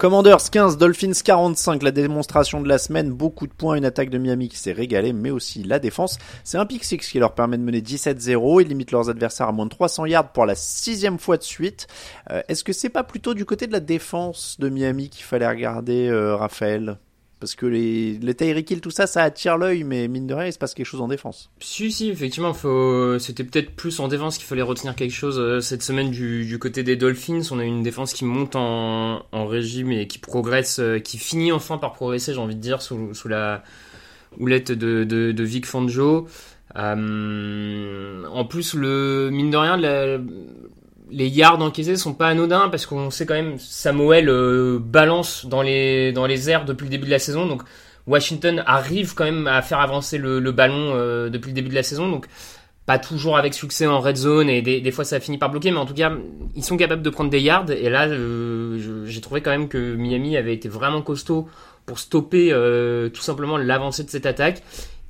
Commanders 15, Dolphins 45, la démonstration de la semaine, beaucoup de points, une attaque de Miami qui s'est régalée, mais aussi la défense. C'est un pick six qui leur permet de mener 17-0, ils limitent leurs adversaires à moins de 300 yards pour la sixième fois de suite. Euh, Est-ce que c'est pas plutôt du côté de la défense de Miami qu'il fallait regarder, euh, Raphaël? Parce que les, les Tyreek tout ça, ça attire l'œil, mais mine de rien, il se passe quelque chose en défense. Si, si, effectivement, faut... c'était peut-être plus en défense qu'il fallait retenir quelque chose euh, cette semaine du, du côté des Dolphins. On a une défense qui monte en, en régime et qui progresse, euh, qui finit enfin par progresser, j'ai envie de dire, sous, sous la houlette de, de, de Vic Fangio. Euh, en plus, le mine de rien, la- les yards encaissés sont pas anodins parce qu'on sait quand même Samuel euh, balance dans les dans les airs depuis le début de la saison, donc Washington arrive quand même à faire avancer le, ballon euh, depuis le début de la saison, donc pas toujours avec succès en red zone et des, fois ça finit par bloquer, mais en tout cas ils sont capables de prendre des yards et là j'ai trouvé quand même que Miami avait été vraiment costaud pour stopper euh, tout simplement l'avancée de cette attaque.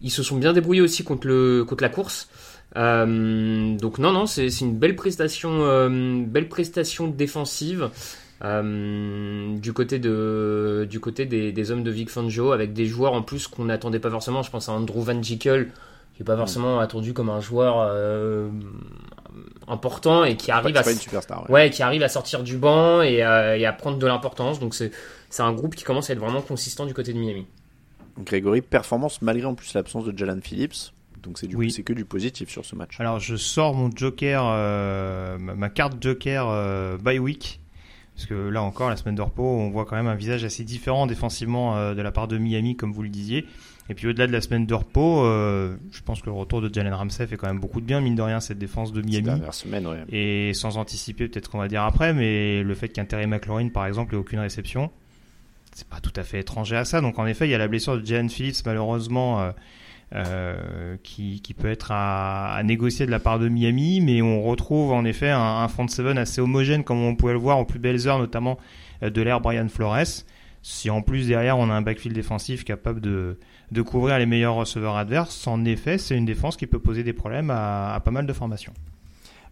Ils se sont bien débrouillés aussi contre le contre la course. Euh, donc non non c'est une belle prestation euh, belle prestation défensive euh, du côté de du côté des, des hommes de Vic Fangio avec des joueurs en plus qu'on n'attendait pas forcément je pense à Andrew Van Ginkel qui est pas forcément attendu comme un joueur important et qui arrive à superstar. ouais. ouais qui arrive à sortir du banc et, à- et à prendre de l'importance donc c'est c'est un groupe qui commence à être vraiment consistant du côté de Miami Grégory, performance malgré en plus l'absence de Jalen Phillips. Donc c'est Oui. que du positif sur ce match. Alors je sors mon joker, euh, ma, carte joker euh, bye week. Parce que là encore, la semaine de repos, on voit quand même un visage assez différent défensivement euh, de la part de Miami, comme vous le disiez. Et puis au-delà de la semaine de repos, euh, je pense que le retour de Jalen Ramsey fait quand même beaucoup de bien, mine de rien, cette défense de Miami. dernières semaines, ouais. Et sans anticiper peut-être qu'on va dire après, mais le fait qu'un Terry McLaurin, par exemple, ait aucune réception, c'est pas tout à fait étranger à ça. Donc en effet, il y a la blessure de Jalen Phillips, malheureusement, euh, qui, qui peut être à, à négocier de la part de Miami, mais on retrouve en effet un, un front seven assez homogène, comme on pouvait le voir aux plus belles heures, notamment euh, de l'ère Brian Flores. Si en plus derrière on a un backfield défensif capable de, de couvrir les meilleurs receveurs adverses, en effet, c'est une défense qui peut poser des problèmes à, à pas mal de formations.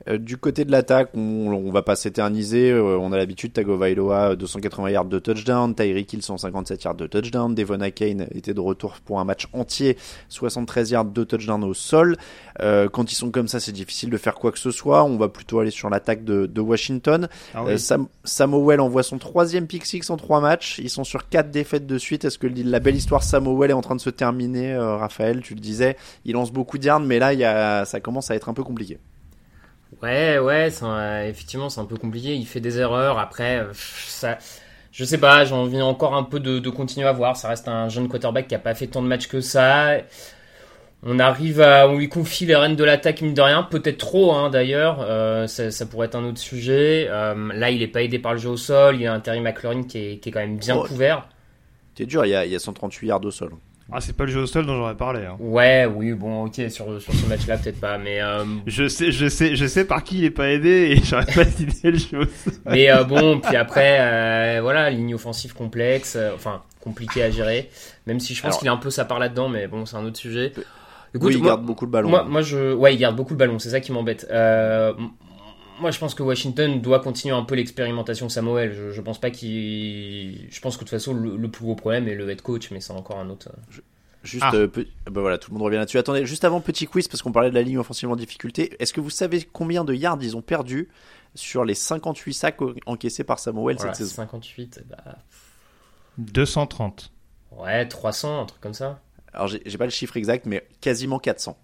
Euh, du côté de l'attaque, on, on va pas s'éterniser. Euh, on a l'habitude, Tagovailoa 280 yards de touchdown, Tyreek Hill 157 yards de touchdown, Devon Akane était de retour pour un match entier, 73 yards de touchdown au sol. Euh, quand ils sont comme ça, c'est difficile de faire quoi que ce soit. On va plutôt aller sur l'attaque de, de, Washington. Ah oui. Sam, Samuel envoie son troisième pick six en trois matchs. Ils sont sur quatre défaites de suite. Est-ce que la belle histoire Samuel est en train de se terminer, Raphaël? Tu le disais, il lance beaucoup de yards, mais là, y a, ça commence à être un peu compliqué. Ouais, ouais, c'est effectivement, c'est un peu compliqué. Il fait des erreurs. Après, ça, je sais pas, j'ai envie encore un peu de, de, continuer à voir. Ça reste un jeune quarterback qui a pas fait tant de matchs que ça. On arrive à, on lui confie les rênes de l'attaque, mine de rien. Peut-être trop, hein, d'ailleurs. Euh, ça, ça, pourrait être un autre sujet. Euh, là, il est pas aidé par le jeu au sol. Il y a un Terry McLaurin qui est, qui est quand même bien Oh. couvert. T'es dur, il y, a, il y a 138 yards au sol. Ah, c'est pas le jeu au sol dont j'aurais parlé. Hein. Ouais, oui, bon, ok, sur, sur ce match-là, peut-être pas, mais. Euh, Je sais, je sais, je sais par qui il est pas aidé et <laughs> j'aurais pas d'idée le jeu au sol. mais euh, bon, puis après, euh, voilà, ligne offensive complexe, euh, enfin, compliqué à gérer. Même si je pense Alors- qu'il a un peu sa part là-dedans, mais bon, c'est un autre sujet. oui, il moi- garde beaucoup le ballon. Moi, moi, je, ouais, il garde beaucoup le ballon, c'est ça qui m'embête. Moi, je pense que Washington doit continuer un peu l'expérimentation Samuel. Je, je pense pas qu'il. Je pense que de toute façon, le, le plus gros problème est le head coach, mais c'est encore un autre. Juste, Ah. euh, pe- bah voilà, tout le monde revient là-dessus. Attendez, juste avant, petit quiz, parce qu'on parlait de la ligne offensive en difficulté. Est-ce que vous savez combien de yards ils ont perdu sur les 58 sacs encaissés par Samuel Voilà, cette saison? 58, bah, 230. ouais, 300, un truc comme ça. Alors, j'ai j'ai pas le chiffre exact, mais quasiment 400.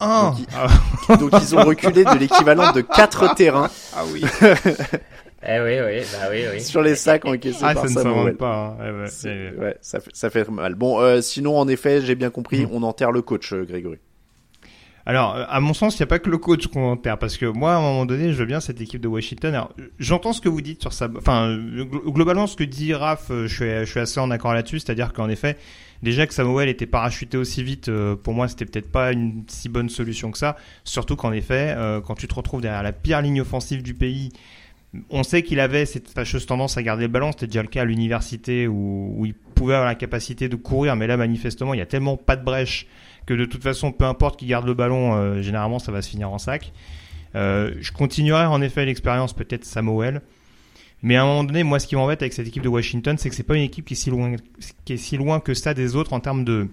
Ah, Donc, il- ah, Donc, ils ont reculé de l'équivalent de 4 terrains ah oui. <laughs> Eh oui, oui, bah oui, oui. sur les sacs encaissés Ah, par ça ne Samuel. s'invente pas. hein. C'est- c'est- ouais, ça, fait, ça fait mal. Bon, euh, sinon, en effet, j'ai bien compris, Mm. on enterre le coach, euh, Grégory. Alors, à mon sens, il n'y a pas que le coach qu'on enterre, parce que moi, à un moment donné, je veux bien cette équipe de Washington. Alors, j'entends ce que vous dites sur ça. Enfin, glo- globalement, ce que dit Raph, euh, je suis, je assez en accord là-dessus, c'est-à-dire qu'en effet, déjà que Samuel était parachuté aussi vite, euh, pour moi, c'était peut-être pas une si bonne solution que ça. Surtout qu'en effet, euh, quand tu te retrouves derrière la pire ligne offensive du pays, on sait qu'il avait cette fâcheuse tendance à garder le ballon. C'était déjà le cas à l'université où, où il pouvait avoir la capacité de courir, mais là, manifestement, il y a tellement pas de brèche que de toute façon, peu importe qui garde le ballon, euh, généralement, ça va se finir en sac. Euh, je continuerai en effet l'expérience peut-être Samuel. Mais à un moment donné, moi, ce qui m'embête avec cette équipe de Washington, c'est que c'est pas une équipe qui est si loin, qui est si loin que ça des autres en termes de,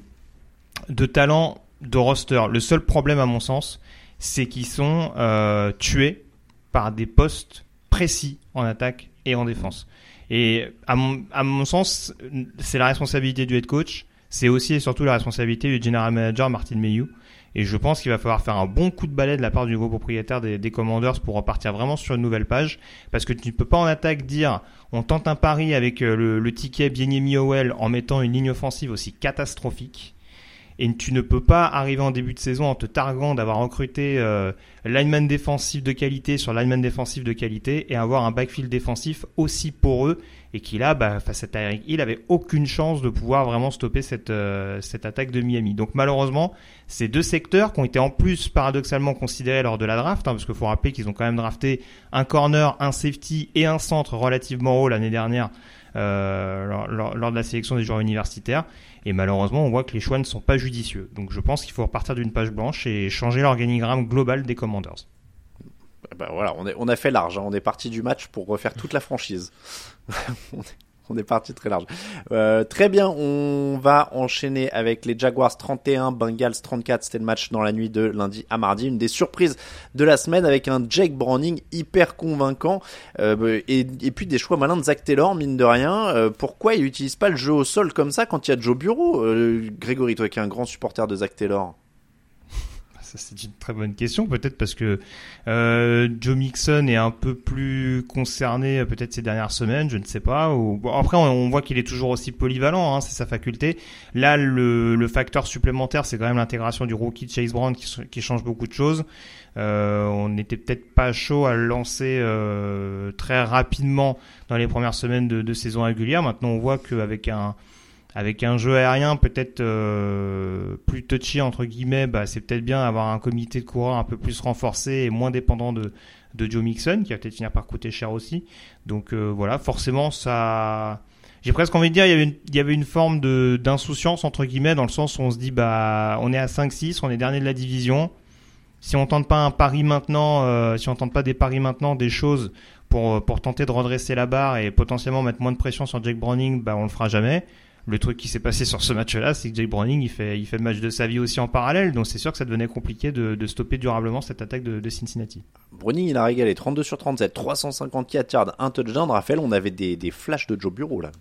de talent, de roster. Le seul problème, à mon sens, c'est qu'ils sont euh, tués par des postes précis en attaque et en défense. Et à mon, à mon sens, c'est la responsabilité du head coach. C'est aussi et surtout la responsabilité du general manager Martin Mayhew. Et je pense qu'il va falloir faire un bon coup de balai de la part du nouveau propriétaire des, Commanders pour repartir vraiment sur une nouvelle page. Parce que tu ne peux pas en attaque dire on tente un pari avec euh, le, le ticket Bienemi Howell en mettant une ligne offensive aussi catastrophique. Et tu ne peux pas arriver en début de saison en te targuant d'avoir recruté euh, lineman défensif de qualité sur lineman défensif de qualité et avoir un backfield défensif aussi poreux et qui là, bah, face à Tyreek Hill, avait aucune chance de pouvoir vraiment stopper cette, euh, cette attaque de Miami. Donc malheureusement, ces deux secteurs qui ont été en plus paradoxalement considérés lors de la draft, hein, parce qu'il faut rappeler qu'ils ont quand même drafté un corner, un safety et un centre relativement haut l'année dernière euh, lors, de la sélection des joueurs universitaires. Et malheureusement, on voit que les choix ne sont pas judicieux. Donc je pense qu'il faut repartir d'une page blanche et changer l'organigramme global des Commanders. Bah voilà, on, est, on a fait large, hein. on est parti du match pour refaire toute la franchise. <laughs> on, est, parti très large. Euh, très bien, on va enchaîner avec les Jaguars 31, Bengals 34. C'était le match dans la nuit de lundi à mardi. Une des surprises de la semaine avec un Jake Browning hyper convaincant euh, et, et puis des choix malins de Zach Taylor, mine de rien. Euh, pourquoi il utilise pas le jeu au sol comme ça quand il y a Joe Bureau Grégory, toi qui es un grand supporter de Zach Taylor. C'est une très bonne question. Peut-être parce que euh, Joe Mixon est un peu plus concerné euh, peut-être ces dernières semaines, je ne sais pas. Après, on, voit qu'il est toujours aussi polyvalent, hein, c'est sa faculté. Là, le, facteur supplémentaire, c'est quand même l'intégration du rookie Chase Brown qui, change beaucoup de choses. Euh, on n'était peut-être pas chaud à le lancer très rapidement dans les premières semaines de, de saison régulière. Maintenant, on voit qu'avec un avec un jeu aérien peut-être euh, plus touchy entre guillemets, bah, c'est peut-être bien d'avoir un comité de coureurs un peu plus renforcé et moins dépendant de, de Joe Mixon, qui va peut-être finir par coûter cher aussi. Donc euh, voilà, forcément ça. J'ai presque envie de dire, il y avait une, il y avait une forme de d'insouciance entre guillemets dans le sens où on se dit bah on est à 5-6, on est dernier de la division. si on tente pas un pari maintenant, euh, si on tente pas des paris maintenant, des choses pour pour tenter de redresser la barre et potentiellement mettre moins de pression sur Jake Browning, bah on le fera jamais. Le truc qui s'est passé sur ce match-là, c'est que Jake Browning, il fait, il fait le match de sa vie aussi en parallèle, donc c'est sûr que ça devenait compliqué de, de stopper durablement cette attaque de, de, Cincinnati. Browning, il a régalé 32 sur 37, 354 yards, un touchdown. Raphaël, on avait des, des flashs de Joe Bureau là.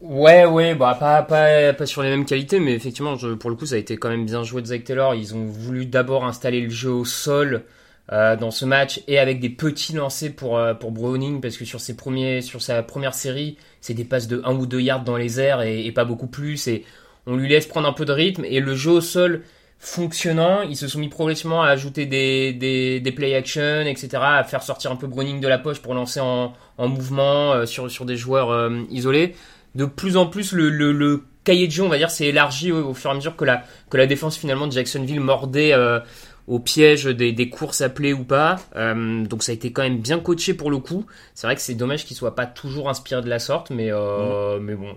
Ouais, ouais, bah pas, pas, pas sur les mêmes qualités, mais effectivement, je, pour le coup, ça a été quand même bien joué de Zach Taylor. Ils ont voulu d'abord installer le jeu au sol euh, dans ce match et avec des petits lancers pour euh, pour Browning parce que sur ses premiers, sur sa première série, c'est des passes de 1 ou 2 yards dans les airs et, et, pas beaucoup plus. Et on lui laisse prendre un peu de rythme et le jeu au sol fonctionnant, ils se sont mis progressivement à ajouter des, des, des play action, etc., à faire sortir un peu Browning de la poche pour lancer en, en mouvement euh, sur, sur des joueurs euh, isolés de plus en plus le, le, le cahier de jeu, on va dire, s'est élargi au, fur et à mesure que la, que la défense finalement de Jacksonville mordait euh, au piège des, des, courses appelées ou pas. Euh, donc ça a été quand même bien coaché pour le coup. C'est vrai que c'est dommage qu'il soit pas toujours inspiré de la sorte, mais euh, mmh. mais bon,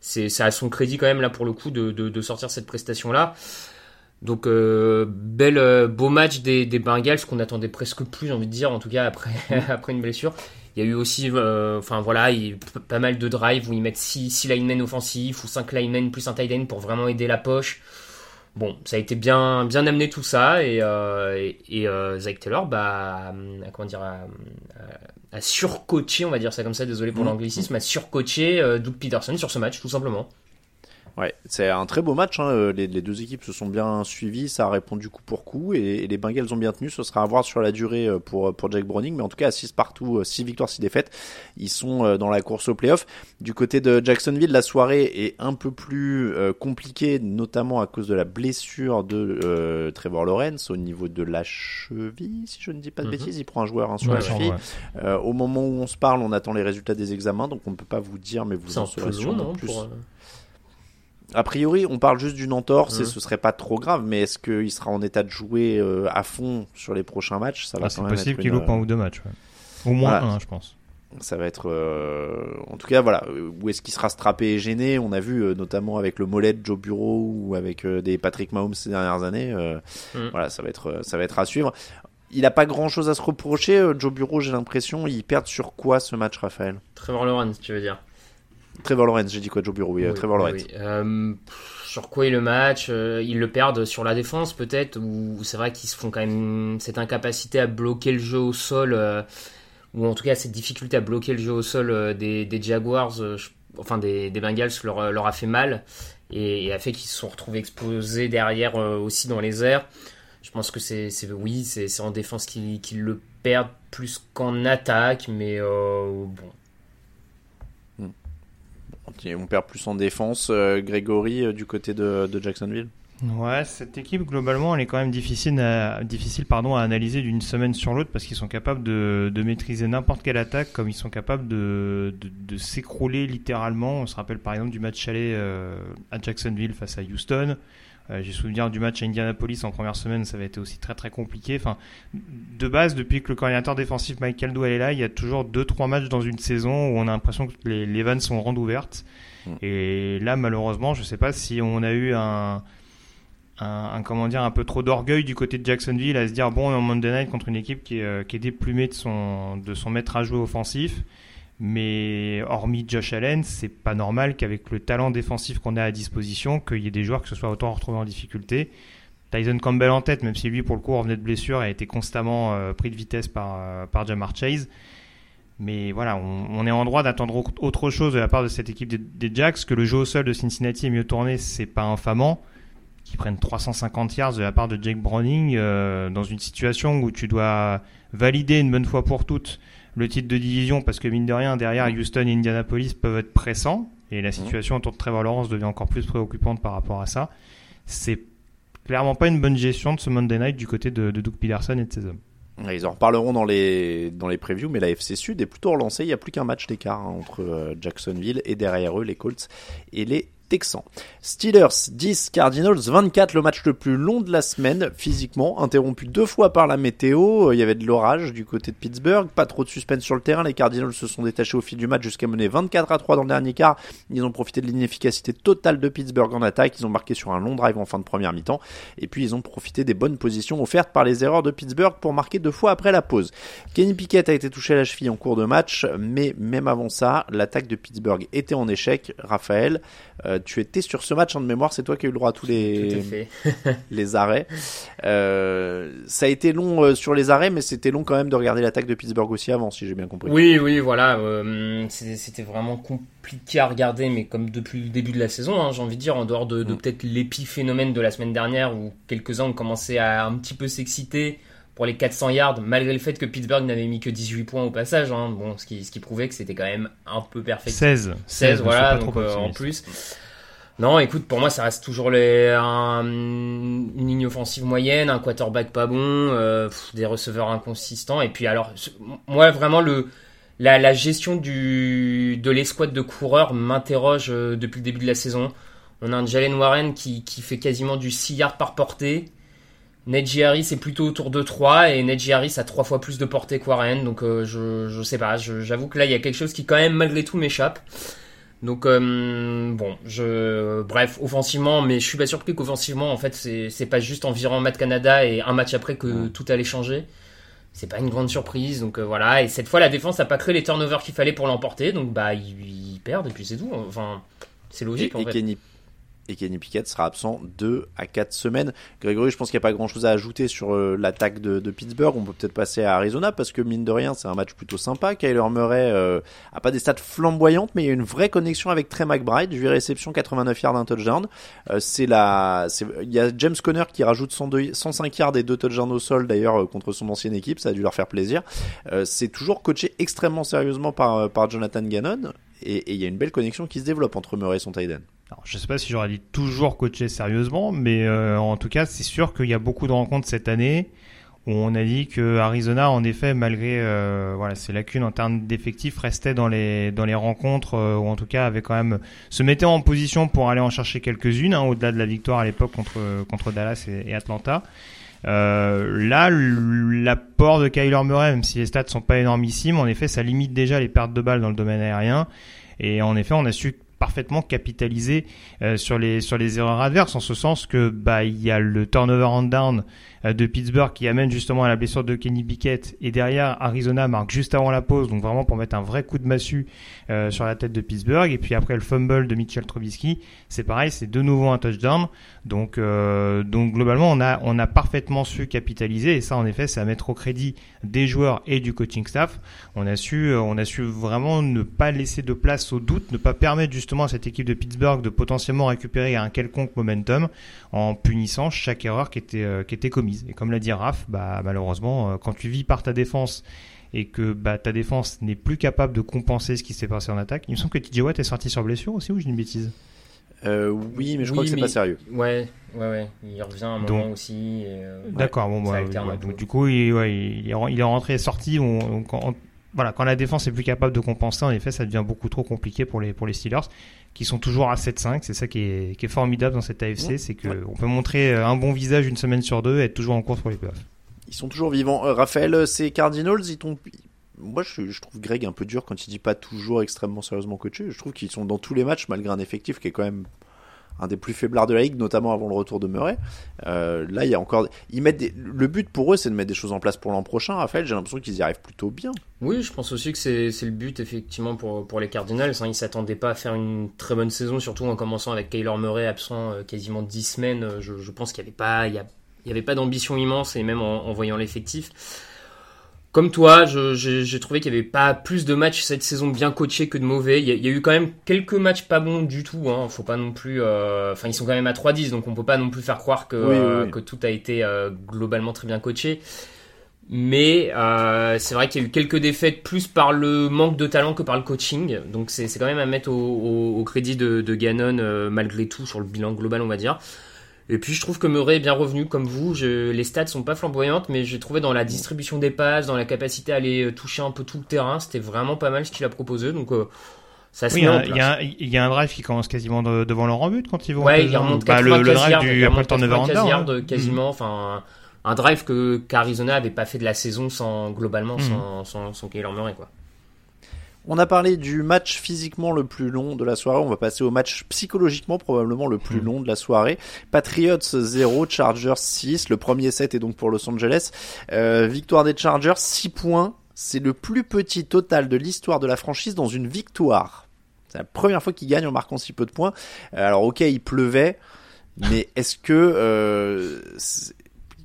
c'est ça a son crédit quand même là pour le coup de, de, de sortir cette prestation là. Donc euh, bel beau match des, des Bengals qu'on attendait presque plus, j'ai envie de dire, en tout cas après <laughs> après une blessure. Il y a eu aussi, enfin voilà, il, pas mal de drives où ils mettent 6, 6 linemen offensifs ou 5 linemen plus un tight end pour vraiment aider la poche. Bon, ça a été bien, bien amené tout ça et, euh, et, et euh, Zach Taylor, bah, a, comment dire, a, a, surcoaché, on va dire ça comme ça, désolé pour mmh. l'anglicisme, a surcoaché euh, Doug Peterson sur ce match, tout simplement. Ouais, c'est un très beau match. Hein. Les, les, deux équipes se sont bien suivies, ça a répondu coup pour coup, et, et, les Bengals ont bien tenu. Ce sera à voir sur la durée euh, pour pour Jack Browning, mais en tout cas à 6 partout, 6 euh, victoires, 6 défaites, ils sont euh, dans la course au playoff. Du côté de Jacksonville, la soirée est un peu plus compliquée, notamment à cause de la blessure de euh, Trevor Lawrence au niveau de la cheville, si je ne dis pas de mm -hmm. bêtises. Il prend un joueur hein, sur ouais, la cheville. Ouais. Euh, au moment où on se parle, on attend les résultats des examens, donc on ne peut pas vous dire, mais vous en saurez sûrement plus. Pour, a priori, on parle juste d'une entorse mmh. et ce serait pas trop grave, mais est-ce qu'il sera en état de jouer euh, à fond sur les prochains matchs? Ça va ah, C'est possible qu'il loupe un ou deux matchs. Ouais. Au moins voilà. un, je pense. Ça va être, euh... en tout cas, voilà, où est-ce qu'il sera strappé et gêné? On a vu euh, notamment avec le mollet de Joe Bureau ou avec euh, des Patrick Mahomes ces dernières années. Mmh. Voilà, ça va être, ça va être à suivre. Il n'a pas grand chose à se reprocher, Joe Bureau, j'ai l'impression. Il perd sur quoi ce match, Raphaël? Trevor Lawrence, tu veux dire Trevor Lawrence, j'ai dit quoi Joe Bureau Oui, oui Trevor Lawrence. Oui. Euh, sur quoi est le match? Euh, Ils le perdent sur la défense peut-être Ou c'est vrai qu'ils se font quand même cette incapacité à bloquer le jeu au sol euh, Ou en tout cas cette difficulté à bloquer le jeu au sol euh, des, des, Jaguars, euh, enfin des, des, Bengals leur, leur a fait mal et, et a fait qu'ils se sont retrouvés exposés derrière aussi dans les airs. Je pense que c'est oui, c'est en défense qu'ils qu le perdent plus qu'en attaque, mais bon on perd plus en défense. Euh, Grégory, euh, du côté de, Jacksonville Ouais, cette équipe, globalement, elle est quand même difficile à, difficile, pardon, à analyser d'une semaine sur l'autre parce qu'ils sont capables de, maîtriser n'importe quelle attaque comme ils sont capables de s'écrouler littéralement. On se rappelle par exemple du match aller euh, à Jacksonville face à Houston. Euh, J'ai souvenir du match à Indianapolis en première semaine, ça avait été aussi très très compliqué. Enfin, de base, depuis que le coordinateur défensif Mike Doyle est là, il y a toujours deux trois matchs dans une saison où on a l'impression que les, les vannes sont rondes ouvertes. Mm. Et là, malheureusement, je sais pas si on a eu un, un, un comment dire, un peu trop d'orgueil du côté de Jacksonville à se dire bon, on est en Monday Night contre une équipe qui est, euh, qui est déplumée de son, de son maître à jouer offensif. Mais hormis Josh Allen, c'est pas normal qu'avec le talent défensif qu'on a à disposition, qu'il y ait des joueurs qui se soient autant retrouvés en difficulté. Tyson Campbell en tête, même si lui, pour le coup, revenait de blessure, a été constamment euh, pris de vitesse par, euh, par Jamar Chase. Mais voilà, on, est en droit d'attendre autre chose de la part de cette équipe des, des, Jacks. Que le jeu au sol de Cincinnati est mieux tourné, c'est pas infamant. Qu'ils prennent 350 yards de la part de Jake Browning euh, dans une situation où tu dois valider une bonne fois pour toutes le titre de division parce que mine de rien derrière Houston et Indianapolis peuvent être pressants et la situation autour de Trevor Lawrence devient encore plus préoccupante par rapport à ça. C'est clairement pas une bonne gestion de ce Monday Night du côté de, de Doug Peterson et de ses hommes. Ils en reparleront dans les, dans les previews, mais la FC Sud est plutôt relancée. Il n'y a plus qu'un match d'écart hein, entre Jacksonville et derrière eux les Colts et les Steelers 10, Cardinals 24, le match le plus long de la semaine, physiquement, interrompu deux fois par la météo. Il y avait de l'orage du côté de Pittsburgh, pas trop de suspense sur le terrain. Les Cardinals se sont détachés au fil du match jusqu'à mener 24 à 3 dans le dernier quart. Ils ont profité de l'inefficacité totale de Pittsburgh en attaque. Ils ont marqué sur un long drive en fin de première mi-temps. Et puis ils ont profité des bonnes positions offertes par les erreurs de Pittsburgh pour marquer deux fois après la pause. Kenny Pickett a été touché à la cheville en cours de match, mais même avant ça, l'attaque de Pittsburgh était en échec. Raphaël, euh, tu étais sur ce match en de mémoire, c'est toi qui as eu le droit à tous les, <laughs> <laughs> les arrêts. Euh, ça a été long euh, sur les arrêts, mais c'était long quand même de regarder l'attaque de Pittsburgh aussi avant, si j'ai bien compris. Oui, oui, voilà. c'était vraiment compliqué à regarder, mais comme depuis le début de la saison, hein, j'ai envie de dire, en dehors de, de mm. peut-être l'épiphénomène de la semaine dernière où quelques-uns ont commencé à un petit peu s'exciter pour les 400 yards, malgré le fait que Pittsburgh n'avait mis que 18 points au passage. Hein. Bon, ce qui, ce qui prouvait que c'était quand même un peu perfect. 16. 16, voilà, donc, euh, en plus. Non, écoute, pour moi, ça reste toujours les, une ligne offensive moyenne, un quarterback pas bon, euh, des receveurs inconsistants. Et puis, alors, moi, vraiment, le, la, gestion de l'escouade de coureurs m'interroge euh, depuis le début de la saison. On a un Jalen Warren qui, fait quasiment du 6 yards par portée. Neji Harris est plutôt autour de 3 et Neji Harris a 3 fois plus de portée que Warren. Donc euh, je, je sais pas, j'avoue que là il y a quelque chose qui quand même malgré tout m'échappe. Donc euh, bon, je bref, offensivement, mais je suis pas surpris qu'offensivement en fait c'est pas juste en virant Matt Canada et un match après que tout allait changer. C'est pas une grande surprise, donc euh, voilà. Et cette fois la défense a pas créé les turnovers qu'il fallait pour l'emporter, donc bah ils, perdent et puis c'est tout. Enfin, c'est logique en fait et Kenny Pickett sera absent 2 à 4 semaines. Grégory, je pense qu'il n'y a pas grand chose à ajouter sur euh, l'attaque de, Pittsburgh. On peut peut-être passer à Arizona parce que mine de rien, c'est un match plutôt sympa. Kyler Murray euh, a pas des stats flamboyantes, mais il y a une vraie connexion avec Trey McBride. 8 réceptions, 89 yards, un touchdown. Euh, c'est la, il y a James Conner qui rajoute 105 yards et 2 touchdowns au sol d'ailleurs euh, contre son ancienne équipe. Ça a dû leur faire plaisir. c'est toujours coaché extrêmement sérieusement par, par Jonathan Gannon et il y a une belle connexion qui se développe entre Murray et son tight end. Alors, je sais pas si j'aurais dit toujours coacher sérieusement, mais euh, en tout cas, c'est sûr qu'il y a beaucoup de rencontres cette année où on a dit que Arizona, en effet, malgré euh, voilà ses lacunes en termes d'effectifs, restait dans les dans les rencontres euh, ou en tout cas avait quand même se mettait en position pour aller en chercher quelques-unes, hein, au-delà de la victoire à l'époque contre contre Dallas et, Atlanta. Euh, là, l'apport de Kyler Murray, même si les stats sont pas énormissimes, en effet, ça limite déjà les pertes de balles dans le domaine aérien. Et en effet, on a su parfaitement capitaliser euh, sur les sur les erreurs adverses en ce sens que bah il y a le turnover on down de Pittsburgh qui amène justement à la blessure de Kenny Pickett. Et derrière Arizona marque juste avant la pause donc vraiment pour mettre un vrai coup de massue euh, sur la tête de Pittsburgh. Et puis après le fumble de Mitchell Trubisky c'est pareil c'est de nouveau un touchdown. Donc euh, donc globalement on a on a parfaitement su capitaliser. Et ça en effet c'est à mettre au crédit des joueurs et du coaching staff. On a su on a su vraiment ne pas laisser de place au doute ne pas permettre justement à cette équipe de Pittsburgh de potentiellement récupérer un quelconque momentum en punissant chaque erreur qui était qui était commise et comme l'a dit Raph, bah, malheureusement, euh, quand tu vis par ta défense et que bah, ta défense n'est plus capable de compenser ce qui s'est passé en attaque, il me semble que TJ Watt est sorti sur blessure aussi ou j'ai une bêtise euh, oui, mais je crois que c'est pas sérieux. Ouais, ouais, ouais. Il revient un moment aussi. Euh, D'accord, bon, bah, donc du coup, il, ouais, il, est, rentré et sorti. Voilà, quand la défense est plus capable de compenser, en effet, ça devient beaucoup trop compliqué pour les, pour les Steelers qui sont toujours à 7-5. C'est ça qui est, qui est, formidable dans cette AFC, c'est qu'on peut montrer euh, un bon visage une semaine sur deux et être toujours en course pour les playoffs. Ils sont toujours vivants. Euh, Raphaël, euh, ces Cardinals, ils t'ont... Moi, je, je, trouve Greg un peu dur quand il dit pas toujours extrêmement sérieusement coaché. Je trouve qu'ils sont dans tous les matchs, malgré un effectif qui est quand même un des plus faiblards de la ligue, notamment avant le retour de Murray. Euh, là, il y a encore, ils mettent le but pour eux, c'est de mettre des choses en place pour l'an prochain. Raphaël, j'ai l'impression qu'ils y arrivent plutôt bien. Oui, je pense aussi que c'est le but effectivement pour, pour les Cardinals. Hein. Ils s'attendaient pas à faire une très bonne saison, surtout en commençant avec Kyler Murray absent euh, quasiment 10 semaines. Je, je pense qu'il n'y avait pas, il y, avait pas d'ambition immense et même en voyant l'effectif comme toi, j'ai trouvé qu'il n'y avait pas plus de matchs cette saison bien coachés que de mauvais. Il y, a, eu quand même quelques matchs pas bons du tout. Hein. Faut pas non plus. Euh, enfin, ils sont quand même à 3-10, donc on peut pas non plus faire croire que, euh, que tout a été euh, globalement très bien coaché. Mais c'est vrai qu'il y a eu quelques défaites plus par le manque de talent que par le coaching. Donc c'est quand même à mettre au, au, crédit de, de Gannon malgré tout sur le bilan global, on va dire. Et puis je trouve que Murray est bien revenu comme vous. Je, les stats sont pas flamboyantes, mais j'ai trouvé dans la distribution des passes, dans la capacité à aller euh, toucher un peu tout le terrain, c'était vraiment pas mal ce qu'il a proposé. Donc euh, ça se Oui, met en il y, a un- il y a un drive qui commence quasiment de- devant leur but quand ils vont. Ouais, il remonte Bah, 95 le, le drive yards, du après le remonte turnover 95 under, yards, hein. quasiment, enfin un drive que qu'Arizona avait pas fait de la saison sans globalement Mhm. sans sans, sans Murray quoi. On a parlé du match physiquement le plus long de la soirée. On va passer au match psychologiquement probablement le plus long de la soirée. Patriots 0, Chargers 6. Le premier set est donc pour Los Angeles. Euh, victoire des Chargers, 6 points. C'est le plus petit total de l'histoire de la franchise dans une victoire. C'est la première fois qu'ils gagnent en marquant si peu de points. Euh, Alors ok, il pleuvait, mais <laughs> est-ce que... Euh,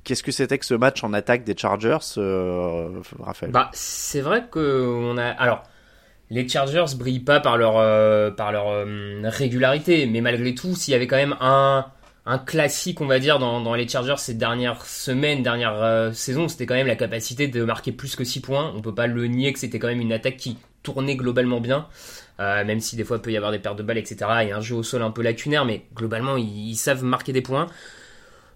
Qu'est-ce que c'était que ce match en attaque des Chargers, euh, Raphaël? Bah, c'est vrai que on a. Alors, les Chargers brillent pas par leur euh, par leur euh, régularité, mais malgré tout, s'il y avait quand même un classique, on va dire, dans, dans les Chargers ces dernières semaines, dernières euh, saisons, c'était quand même la capacité de marquer plus que 6 points. On peut pas le nier que c'était quand même une attaque qui tournait globalement bien, euh, même si des fois il peut y avoir des pertes de balles, etc. Et un jeu au sol un peu lacunaire, mais globalement ils, ils savent marquer des points.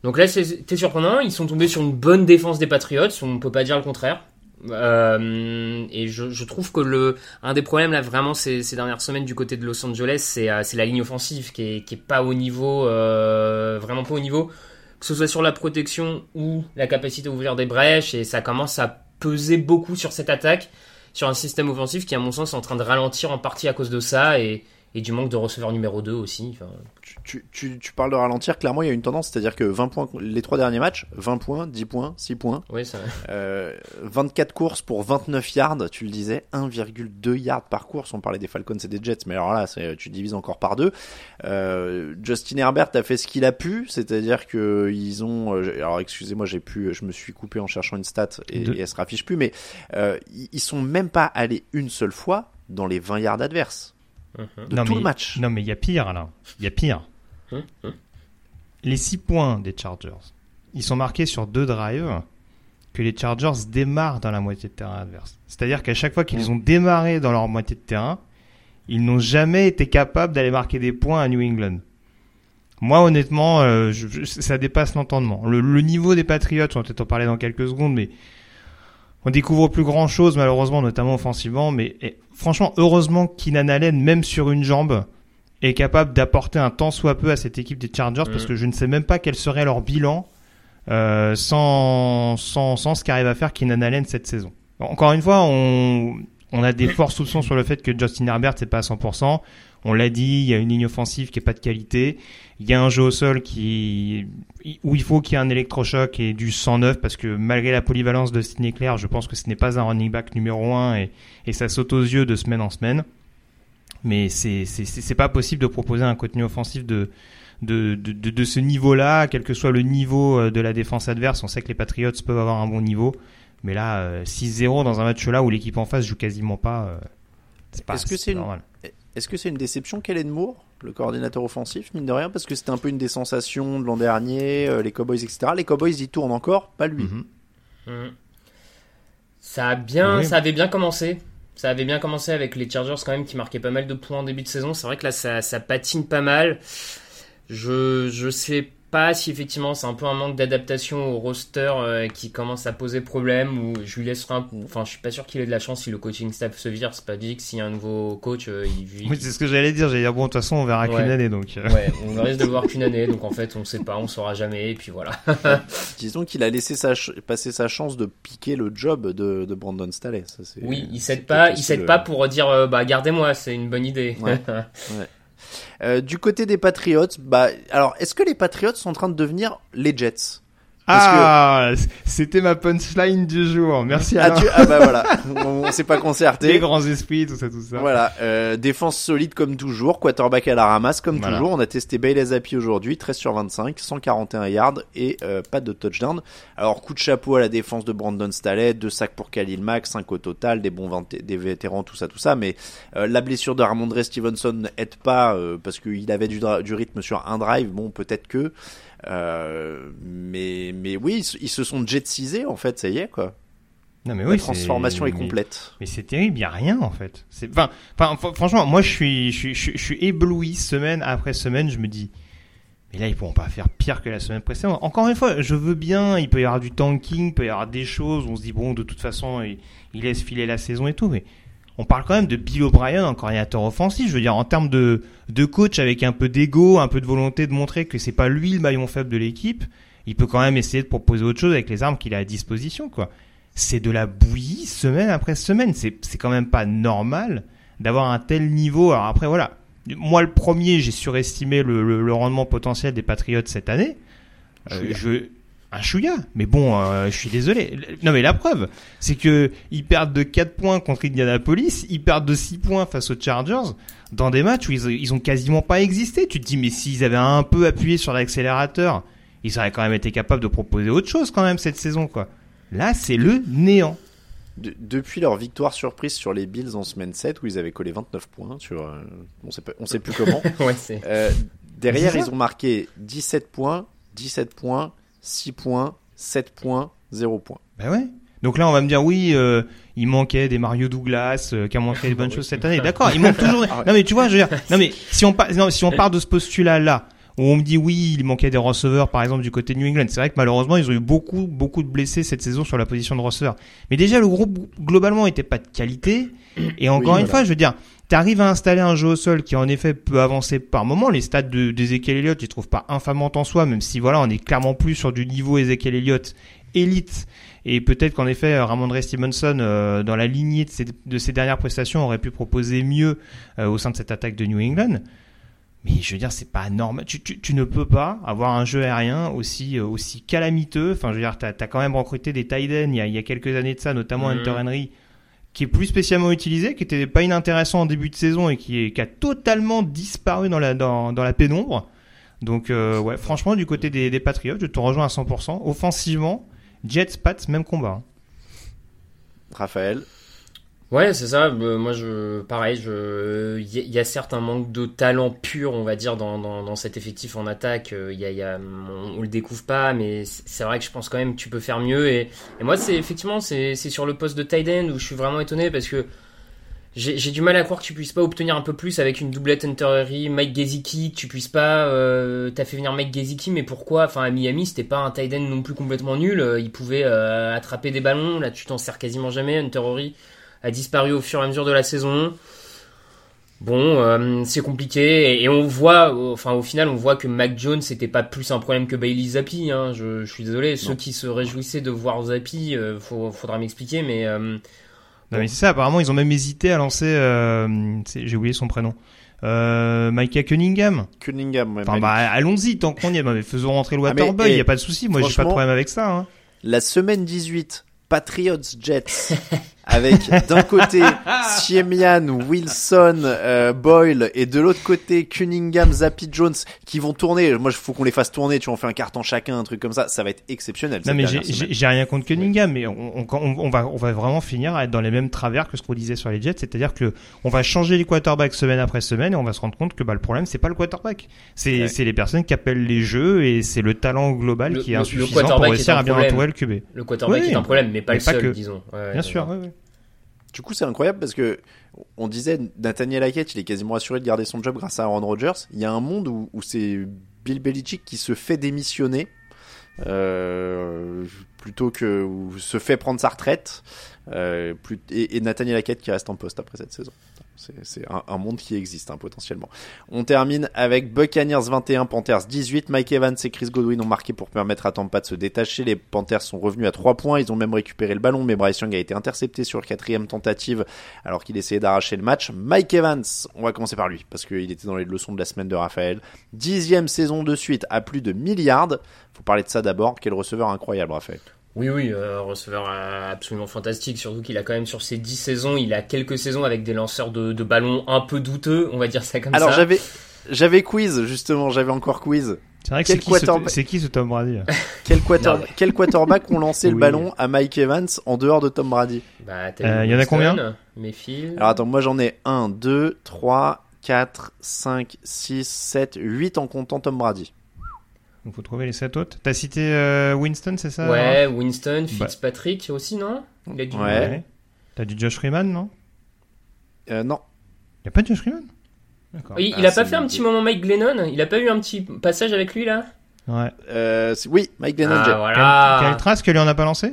Donc là, c'était surprenant. Ils sont tombés sur une bonne défense des Patriots. On peut pas dire le contraire. Euh, et je, trouve que le un des problèmes là vraiment ces, dernières semaines du côté de Los Angeles, c'est euh, c'est la ligne offensive qui est, qui est pas au niveau, euh, vraiment pas au niveau, que ce soit sur la protection ou la capacité à ouvrir des brèches. Et ça commence à peser beaucoup sur cette attaque, sur un système offensif qui à mon sens est en train de ralentir en partie à cause de ça et, et du manque de receveur numéro 2 aussi. Enfin, tu, tu, tu parles de ralentir, clairement il y a une tendance, c'est-à-dire que 20 points, les trois derniers matchs, 20 points, 10 points, 6 points, oui, ça... euh, 24 courses pour 29 yards, tu le disais, 1,2 yards par course, on parlait des Falcons et des Jets, mais alors là tu divises encore par deux. Euh, Justin Herbert a fait ce qu'il a pu, c'est-à-dire que ils ont, euh, alors excusez-moi j'ai pu, je me suis coupé en cherchant une stat et, De- et elle se raffiche plus, mais euh, ils, ils sont même pas allés une seule fois dans les 20 yards adverses de non, tout mais, le match. Non, mais il y a pire là. Il y a pire. Hum, hum. Les 6 points des Chargers, ils sont marqués sur deux drives que les Chargers démarrent dans la moitié de terrain adverse. C'est-à-dire qu'à chaque fois qu'ils ont démarré dans leur moitié de terrain, ils n'ont jamais été capables d'aller marquer des points à New England. Moi, honnêtement, euh, je- je- ça dépasse l'entendement. Le, le niveau des Patriots, on va peut-être en parler dans quelques secondes, mais on découvre plus grand chose, malheureusement, notamment offensivement. Mais franchement, heureusement que Keenan Allen, même sur une jambe, est capable d'apporter un tant soit peu à cette équipe des Chargers, parce Mhm. que je ne sais même pas quel serait leur bilan euh, sans, sans, sans ce qu'arrive à faire Keenan Allen cette saison. Encore une fois, on, on a des forts soupçons sur le fait que Justin Herbert c'est pas à 100%. On l'a dit, il y a une ligne offensive qui est pas de qualité. Il y a un jeu au sol qui où il faut qu'il y ait un électrochoc et du 109 parce que malgré la polyvalence de Sidney Claire, je pense que ce n'est pas un running back numéro 1 et, ça saute aux yeux de semaine en semaine. Mais c'est c'est pas possible de proposer un contenu offensif de de, de, de, de ce niveau-là, quel que soit le niveau euh, de la défense adverse. On sait que les Patriots peuvent avoir un bon niveau, mais là, euh, 6-0 dans un match-là où l'équipe en face joue quasiment pas, euh, c'est pas Est-ce que c'est une- normal. Est-ce que c'est une déception Kellen Moore, le coordinateur offensif, mine de rien, parce que c'était un peu une des sensations de l'an dernier, euh, les Cowboys, etc. Les Cowboys, ils tournent encore, pas lui. Mhm. Mhm. Ça a bien, Oui. ça avait bien commencé. Ça avait bien commencé avec les Chargers quand même qui marquaient pas mal de points en début de saison. C'est vrai que là ça, ça patine pas mal. Je je sais pas si effectivement c'est un peu un manque d'adaptation au roster euh, qui commence à poser problème ou je lui laisserai un enfin je suis pas sûr qu'il ait de la chance si le coaching staff se vire, c'est pas dit que s'il y a un nouveau coach euh, il, Oui, c'est ce que j'allais dire. J'allais dire, bon, de toute façon, on verra qu'une année, donc. euh, Ouais, on ne <laughs> risque de le voir qu'une année, donc en fait on sait pas, on saura jamais, et puis voilà. <laughs> Disons qu'il a laissé sa ch- passer sa chance de piquer le job de, de Brandon Staley. Ça, c'est- Oui, il cède pas, il le- pas pour dire euh, bah gardez-moi, c'est une bonne idée. Ouais. <laughs> Euh, du côté des Patriots, bah, alors, est-ce que les Patriots sont en train de devenir les Jets? Ah, c'était ma punchline du jour. Merci Ah, Alain. tu... ah bah voilà, <laughs> on, on s'est pas Les concerté. grands esprits, tout ça, tout ça. Voilà, euh, défense solide comme toujours, quarterback à la ramasse comme Voilà. toujours. On a testé Bailey Zappi aujourd'hui, 13 sur 25, 141 yards et euh, pas de touchdown. Alors coup de chapeau à la défense de Brandon Staley, deux sacs pour Khalil Mack, 5 au total, des bons des vétérans, tout ça, tout ça. Mais euh, la blessure de Ramondre Stevenson aide pas euh, parce qu'il avait du, dra- du rythme sur un drive. Bon, peut-être que. Euh, mais mais oui, ils, se- ils se sont jetsisés en fait, ça y est quoi. Non, mais La transformation est mais- complète. Mais c'est terrible, il y a rien en fait. C'est enfin, enfin, fr- franchement, moi je suis, je suis, je suis, je suis ébloui semaine après semaine. Je me dis, mais là ils pourront pas faire pire que la semaine précédente. Encore une fois, je veux bien. Il peut y avoir du tanking, il peut y avoir des choses. On se dit bon, de toute façon, il, il laisse filer la saison et tout, mais on parle quand même de Bill O'Brien en coordinateur offensif. Je veux dire, en termes de, de coach avec un peu d'ego, un peu de volonté de montrer que c'est pas lui le maillon faible de l'équipe, il peut quand même essayer de proposer autre chose avec les armes qu'il a à disposition, quoi. C'est de la bouillie semaine après semaine. C'est, c'est quand même pas normal d'avoir un tel niveau. Alors après, voilà. Moi, le premier, j'ai surestimé le, le, le rendement potentiel des Patriots cette année. Euh, je, un chouïa. Mais bon, euh, je suis désolé. Non, mais la preuve, c'est que ils perdent de 4 points contre Indianapolis, ils perdent de 6 points face aux Chargers dans des matchs où ils, ils ont quasiment pas existé. Tu te dis, mais s'ils avaient un peu appuyé sur l'accélérateur, ils auraient quand même été capables de proposer autre chose quand même cette saison, quoi. Là, c'est le néant. De- depuis leur victoire surprise sur les Bills en semaine 7 où ils avaient collé 29 points sur euh, on sait pas, on sait plus comment. <laughs> Ouais, c'est- Euh, derrière ils ont marqué 17 points, 17 points, 6 points, 7 points, 0 points. Ben ouais. Donc là, on va me dire oui, euh, il manquait des Mario Douglas, euh, qui a manqué des bonnes choses cette année. D'accord, il manque toujours. Ah ouais. Non mais tu vois, je veux dire, non mais <laughs> si on part, non, si on part de ce postulat-là, où on me dit oui, il manquait des receveurs, par exemple du côté de New England. C'est vrai que malheureusement, ils ont eu beaucoup, beaucoup de blessés cette saison sur la position de receveur. Mais déjà, le groupe globalement était pas de qualité. Et encore Oui, une voilà. fois, je veux dire, t'arrives à installer un jeu au sol qui en effet peut avancer par moment. Les stats de d'Ezekiel Elliott, je les trouve pas infamants en soi, même si voilà, on est clairement plus sur du niveau Ezekiel Elliott élite. Et peut-être qu'en effet, Ramondre Stevenson, euh, dans la lignée de ses, de ses dernières prestations, aurait pu proposer mieux euh, au sein de cette attaque de New England. Mais je veux dire, c'est pas normal. Tu, tu, tu ne peux pas avoir un jeu aérien aussi euh, aussi calamiteux. Enfin, je veux dire, t'as as quand même recruté des tight ends il y a, il y a quelques années de ça, notamment Mhm. Hunter Henry, qui est plus spécialement utilisé, qui était pas inintéressant en début de saison et qui, est, qui a totalement disparu dans la dans, dans la pénombre. Donc euh, ouais, franchement, du côté des, des Patriots, je te rejoins à 100%. Offensivement, Jets, Pats, même combat. hein. Raphaël, Ouais, c'est ça. Euh, moi, je, pareil, je, il y, a- certes un manque de talent pur, on va dire, dans, dans, dans cet effectif en attaque. Euh, Il y a, y a, on, le découvre pas, mais c'est vrai que je pense quand même que tu peux faire mieux. Et, et moi, c'est effectivement, c'est sur le poste de tight end où je suis vraiment étonné parce que j'ai du mal à croire que tu puisses pas obtenir un peu plus avec une doublette Hunter Henry, Mike Gesicki, que tu puisses pas. Euh, T'as fait venir Mike Gesicki, mais pourquoi? Enfin, à Miami, c'était pas un tight end non plus complètement nul. Euh, Il pouvait attraper des ballons. Là, tu t'en sers quasiment jamais. Hunter Henry a disparu au fur et à mesure de la saison. Bon, euh, c'est compliqué et, et on voit, enfin au final, on voit que Mac Jones c'était pas plus un problème que Bailey Zappi. Hein, je, je suis désolé, ceux qui se réjouissaient de voir Zappi, euh, faut, faudra m'expliquer, mais euh, Non mais c'est ça, apparemment ils ont même hésité à lancer, euh, j'ai oublié son prénom, euh, Micah Cunningham. Cunningham, ouais, Enfin bah allons-y tant qu'on y est, mais faisons rentrer le Ah, Waterboy, il eh, y a pas de souci, moi j'ai pas de problème avec ça. Hein. la semaine 18, Patriots Jets <laughs> avec d'un côté <laughs> Siemian, Wilson, euh, Boyle et de l'autre côté Cunningham, Zappi Jones qui vont tourner. Moi, il faut qu'on les fasse tourner. Tu vois, on fait un carton chacun, un truc comme ça. Ça va être exceptionnel. Non mais j'ai- rien contre Cunningham, mais on, on, on- on va on va vraiment finir à être dans les mêmes travers que ce qu'on disait sur les Jets, c'est-à-dire que on va changer les quarterbacks semaine après semaine et on va se rendre compte que bah, le problème c'est pas le quarterback, c'est Ouais. les personnes qui appellent les jeux et c'est le talent global Le- qui est le- le insuffisant pour réussir à bien entourer le QB. le quarterback Oui, est un problème, mais pas mais le pas seul, que. disons. Ouais, Bien ouais, sûr, ouais. Du coup, c'est incroyable parce que on disait Nathaniel Hackett, il est quasiment assuré de garder son job grâce à Aaron Rodgers. Il y a un monde où, c'est Bill Belichick qui se fait démissionner euh, plutôt que se fait prendre sa retraite. Euh, et Nathaniel Hackett qui reste en poste après cette saison. C'est, un monde qui existe hein, potentiellement. On termine avec Buccaneers 21, Panthers 18. Mike Evans et Chris Godwin ont marqué pour permettre à Tampa de se détacher. Les Panthers sont revenus à 3 points. Ils ont même récupéré le ballon, mais Bryce Young a été intercepté sur quatrième tentative alors qu'il essayait d'arracher le match. Mike Evans, on va commencer par lui parce qu'il était dans les leçons de la semaine de Raphaël. Dixième saison de suite à plus de milliards. Faut parler de ça d'abord. Quel receveur incroyable, Raphaël. Oui, oui, euh, receveur euh, absolument fantastique, surtout qu'il a quand même sur ses 10 saisons, il a quelques saisons avec des lanceurs de, de ballons un peu douteux, on va dire ça comme Alors ça. j'avais j'avais quiz justement, j'avais encore quiz. C'est vrai que Quel c'est qui, ce- qui ce Tom Brady <laughs> Quel, quarter- Non, mais- quel quarterback ont lancé le Oui. ballon à Mike Evans en dehors de Tom Brady? Bah, t'as Euh, eu y en a combien? Mayfield. Alors attends, moi j'en ai 1, 2, 3, 4, 5, 6, 7, 8 en comptant Tom Brady. Il faut trouver les sept autres. T'as cité euh, Winston, c'est ça Ouais, Winston, Bah. Fitzpatrick aussi, non? Il a du... Ouais. T'as du Josh Freeman, non? Euh, non. Y a pas de Josh Freeman? D'accord. Il, Ah, il a pas fait un petit moment Mike Glennon? Il a pas eu un petit passage avec lui là? Ouais. Euh, oui, Mike Glennon. Ah j'ai- voilà. Kyle Trask, lui en a pas lancé?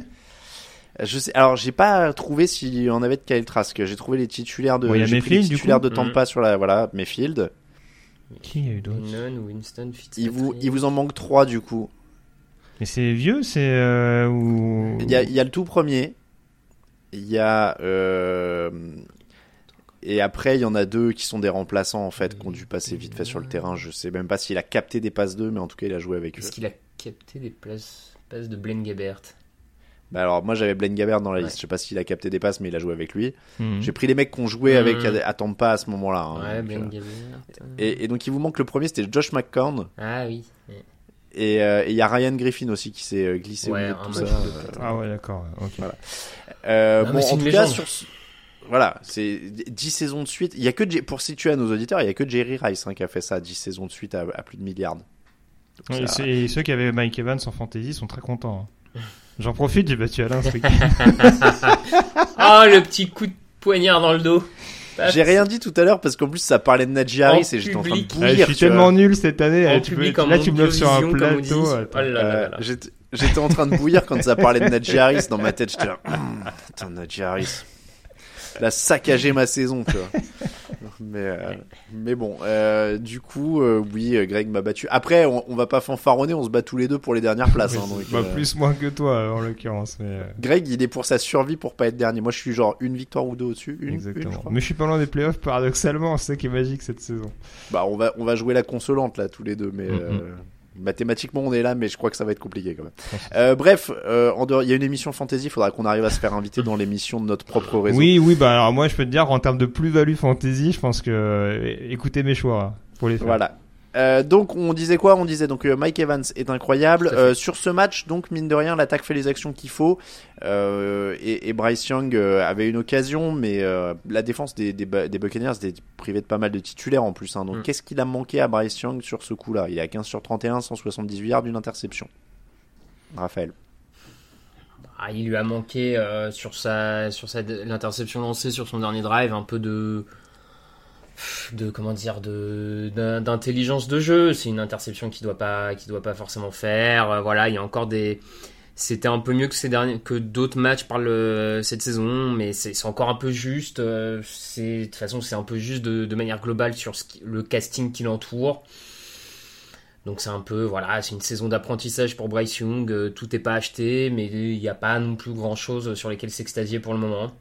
Je sais, alors j'ai pas trouvé s'il y en avait de Kyle Trask. J'ai trouvé les titulaires de, il les Mayfield, du titulaires de Tampa sur la, voilà, Mayfield. Qui y a eu d'autres Lennon, Winston, Fitzpatrick. Il vous, il vous en manque trois du coup. Mais c'est vieux, c'est euh, ou Il y a, il y a le tout premier. Il y a euh, et après il y en a deux qui sont des remplaçants en fait, qui ont dû passer vite fait sur le terrain. Je sais même pas s'il a capté des passes d'eux, mais en tout cas il a joué avec eux. Est-ce qu'il a capté des places, passes de Blaine Gabbert? Bah alors moi j'avais Blaine Gabbert dans la Ouais. liste. Je sais pas s'il a capté des passes, mais il a joué avec lui. Mhm. J'ai pris les mecs joué Mhm. avec à, à Tampa à ce moment-là. hein. Ouais, Donc, euh, Gabbert. et, et donc il vous manque le premier, c'était Josh McCown. Ah oui. Euh, et il y a Ryan Griffin aussi qui s'est euh, glissé Ouais, au milieu de tout ça. de Euh. Ah ouais, d'accord. Voilà. Euh, bon, en tout cas, sur ce- voilà, c'est 10 saisons de suite. Il y a que J- pour situer à nos auditeurs, il y a que Jerry Rice hein, qui a fait ça, 10 saisons de suite à, à plus de milliards. Donc, ça- et ceux qui avaient Mike Evans en fantasy sont très contents. hein. <laughs> J'en profite, j'ai battu Alain ce week-end. <laughs> Ah, le petit coup de poignard dans le dos. J'ai rien dit tout à l'heure parce qu'en plus ça parlait de Harris et j'étais en train de bouillir. je suis tellement nul cette année. En eh, tu peux- public, en là, tu me lèves sur un plateau. Oh Euh, j'étais- en train de bouillir quand ça parlait de Najee Harris dans ma tête. J'étais là, Hum, putain, Najee <laughs> Harris. Il a saccagé ma saison, tu vois. <laughs> Mais, euh, mais bon, euh, du coup, euh, oui, Greg m'a battu. Après, on, on va pas fanfaronner, on se bat tous les deux pour les dernières places. hein, donc, Bah, plus moins que toi en l'occurrence. Mais, Greg, il est pour sa survie pour pas être dernier. Moi, je suis genre une victoire ou deux au-dessus. Une, une, je exactement. crois. mais je suis pas loin des playoffs paradoxalement. C'est ça qui est magique cette saison. Bah, on va, on va jouer la consolante là, tous les deux, mais Mm, euh, mathématiquement, on est là, mais je crois que ça va être compliqué quand même. Euh, bref, euh, en dehors, il y a une émission fantasy. Il faudra qu'on arrive à se faire inviter dans l'émission de notre propre réseau. Oui, oui. Bah alors moi, je peux te dire qu'en termes de plus-value fantasy, je pense que euh, écoutez mes choix hein, pour les faire. Voilà. Euh, donc on disait quoi? On disait donc euh, Mike Evans est incroyable. Euh, sur ce match, donc mine de rien, l'attaque fait les actions qu'il faut. Euh, et, et Bryce Young euh, avait une occasion, mais euh, la défense des, des, Bu- des Buccaneers était privée de pas mal de titulaires en plus. hein. donc Mm. qu'est-ce qu'il a manqué à Bryce Young sur ce coup-là? Il est à 15 sur 31, 178 yards, d'une interception. Raphaël. Ah, il lui a manqué euh, sur sa sur sa l'interception lancée sur son dernier drive un peu de de comment dire de d'in- d'intelligence de jeu c'est une interception qui doit pas qui doit pas forcément faire Euh, voilà il y a encore des c'était un peu mieux que ces derniers que d'autres matchs par cette saison mais c'est encore un peu juste euh, c'est de toute façon c'est un peu juste de, manière globale sur le casting qui l'entoure donc c'est un peu, voilà, c'est une saison d'apprentissage pour Bryce Young. euh, tout n'est pas acheté, mais il n'y a pas non plus grand-chose sur lesquels s'extasier pour le moment.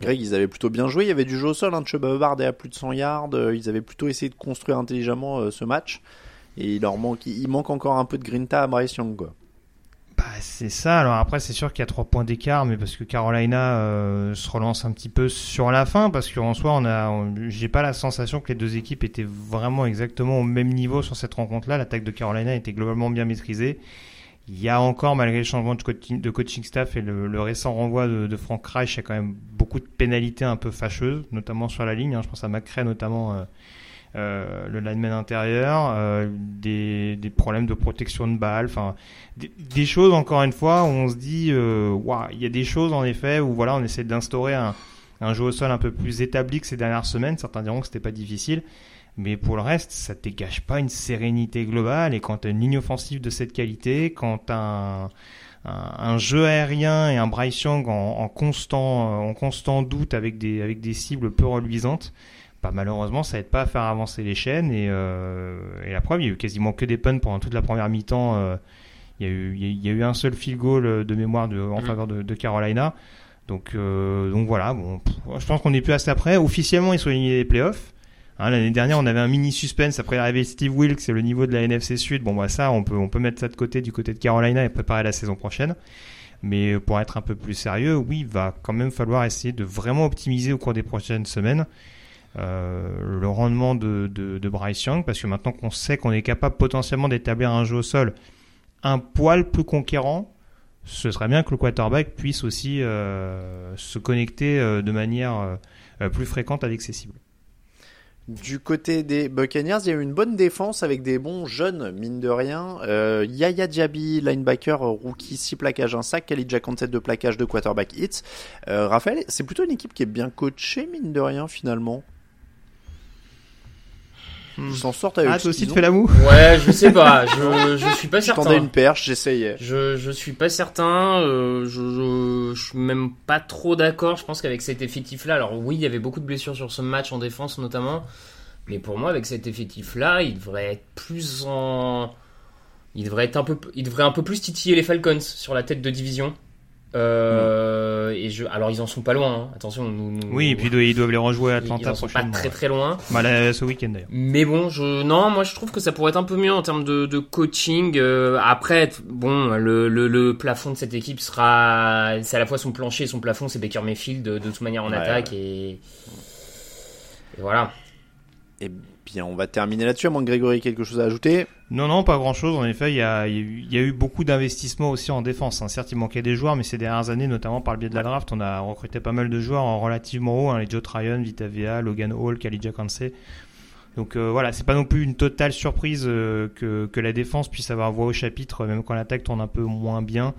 Greg, ils avaient plutôt bien joué. Il y avait du jeu au sol. Hein. Est à plus de 100 yards. Euh, Ils avaient plutôt essayé de construire intelligemment euh, ce match. Et il manque, encore un peu de grinta à Bryce Young. Bah, c'est ça. Alors après, c'est sûr qu'il y a trois points d'écart, mais parce que Carolina euh, se relance un petit peu sur la fin, parce qu'en soi, on- j'ai pas la sensation que les deux équipes étaient vraiment exactement au même niveau sur cette rencontre-là. L'attaque de Carolina était globalement bien maîtrisée. Il y a encore, malgré le changement de coaching, staff et le, récent renvoi de, de Frank Reich, il y a quand même beaucoup de pénalités un peu fâcheuses, notamment sur la ligne. hein. Je pense à McCray notamment. euh, euh, le lineman intérieur, euh, des, problèmes de protection de balle, enfin des, choses encore une fois où on se dit euh, il y a des choses en effet où voilà on essaie d'instaurer un, un jeu au sol un peu plus établi que ces dernières semaines. Certains diront que c'était pas difficile, mais pour le reste ça dégage pas une sérénité globale et quand t'as une ligne offensive de cette qualité, quand t'as un, un, un jeu aérien et un Bryce Young en, en constant en constant doute avec des avec des cibles peu reluisantes bah, malheureusement, ça aide pas à faire avancer les chaînes. Et, euh, et la preuve, il y a eu quasiment que des punts pendant toute la première mi-temps. euh, il, y a eu, il y a- il y a eu un seul field goal euh, de mémoire de, en Mhm. faveur de, de Carolina. Donc, euh, donc voilà, bon, pff, je pense qu'on est plus assez après. Officiellement, ils sont éliminés des playoffs. Hein, L'année dernière, on avait un mini suspense après l'arrivée de Steve Wilkes et le niveau de la NFC Sud. Bon, bah ça, on peut, on peut mettre ça de côté du côté de Carolina et préparer la saison prochaine. Mais pour être un peu plus sérieux, oui, il va quand même falloir essayer de vraiment optimiser au cours des prochaines semaines euh, le rendement de, de, de Bryce Young, parce que maintenant qu'on sait qu'on est capable potentiellement d'établir un jeu au sol un poil plus conquérant, ce serait bien que le quarterback puisse aussi euh, se connecter euh, de manière euh, euh, plus fréquente avec ses cibles. Du côté des Buccaneers, il y a eu une bonne défense avec des bons jeunes, mine de rien. Euh, Yaya Diaby, linebacker, euh, rookie, 6 plaquages, 1 sac. Khalid 7 de plaquage de quarterback hits. Euh, Raphaël, c'est plutôt une équipe qui est bien coachée, mine de rien, finalement. Ils s'en sortent avec Ah, ce toi aussi tu fais la moue Ouais, je sais pas, <laughs> je, je suis pas Je certain. tendais une perche, j'essayais. Je, je suis pas certain, euh, je, je, je suis même pas trop d'accord. Je pense qu'avec cet effectif-là, alors oui, il y avait beaucoup de blessures sur ce match en défense notamment, mais pour moi, avec cet effectif-là, il devrait être plus en. Il devrait, être un peu, il devrait un peu plus titiller les Falcons sur la tête de division. Euh, et je, alors ils en sont pas loin, hein. attention. Nous, nous- Oui, et puis ils doivent- ils doivent les rejouer à ils Atlanta en sont pas très très loin. Bah, là, ce week-end d'ailleurs. Mais bon, je non, moi je trouve que ça pourrait être un peu mieux en termes de, de coaching. Euh, après, bon, le, le, le plafond de cette équipe sera, c'est à la fois son plancher et son plafond, c'est Baker Mayfield de, de toute manière en Ouais, attaque et, et voilà. Eh bien, on va terminer là-dessus, à moins que Grégory ait quelque chose à ajouter? Non, non, pas grand-chose. En effet, il y a, il y a eu- beaucoup d'investissements aussi en défense. hein. Certes, il manquait des joueurs, mais ces dernières années, notamment par le biais de la draft, on a recruté pas mal de joueurs en relativement haut. hein, les Joe Tryon, Vita Vea, Logan Hall, Khalid Kansé. Donc euh, voilà, c'est pas non plus une totale surprise euh, que, que la défense puisse avoir voix au chapitre, même quand l'attaque tourne un peu moins bien.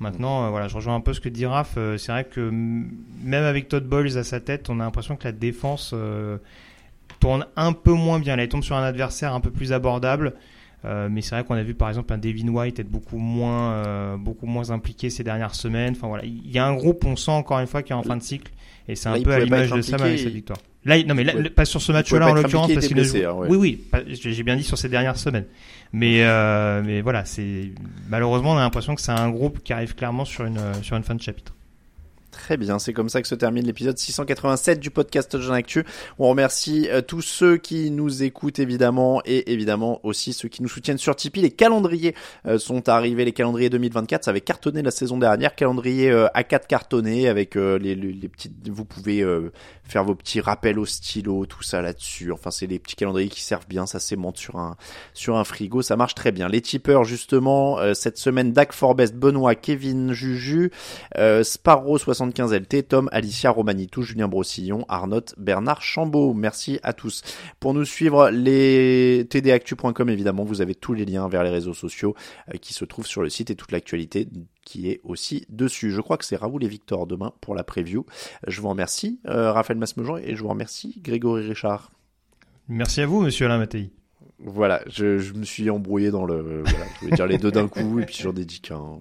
Maintenant, euh, voilà, je rejoins un peu ce que dit Raph. C'est vrai que même avec Todd Bowles à sa tête, on a l'impression que la défense tourne un peu moins bien. Là, elle tombe sur un adversaire un peu plus abordable. Euh, mais c'est vrai qu'on a vu par exemple un Devin White être beaucoup moins, euh, beaucoup moins impliqué ces dernières semaines. Enfin voilà, il y a un groupe, on sent encore une fois, qui est en fin de cycle, et c'est un il peu à l'image de Sam avec cette il- victoire. Là, il- non mais là, pas sur ce il match-là en l'occurrence parce il qu'il blessé, hein, ouais. Oui, oui, j'ai bien dit sur ces dernières semaines. Mais euh, mais voilà, c'est malheureusement on a l'impression que c'est un groupe qui arrive clairement sur une sur une fin de chapitre. Très bien, c'est comme ça que se termine l'épisode 687 du podcast Jean Actu. On remercie euh, tous ceux qui nous écoutent évidemment et évidemment aussi ceux qui nous soutiennent sur Tipeee. Les calendriers euh, sont arrivés, les calendriers 2024, ça avait cartonné la saison dernière, calendrier euh, A4 cartonné avec euh, les, les, les petites, vous pouvez faire vos petits rappels au stylo, tout ça là-dessus. Enfin, c'est les petits calendriers qui servent bien, ça s'aimante sur un sur un frigo, ça marche très bien. Les tipeurs justement cette semaine Dak Forbest, Benoît, Kevin, Juju, Sparrow 75 LT, Tom, Alicia, Romanitou, Julien Brossillon, Arnott, Bernard Chambaud. Merci à tous. Pour nous suivre, les tdactu.com évidemment, vous avez tous les liens vers les réseaux sociaux euh, qui se trouvent sur le site et toute l'actualité qui est aussi dessus. Je crois que c'est Raoul et Victor demain pour la preview. Je vous remercie, euh, Raphaël Masmejean, et je vous remercie, Grégory Richard. Merci à vous, Monsieur Alain Mattei. Voilà, je, je me suis embrouillé dans le. Voilà, je voulais dire les deux d'un <laughs> coup et puis j'en ai dit qu'un.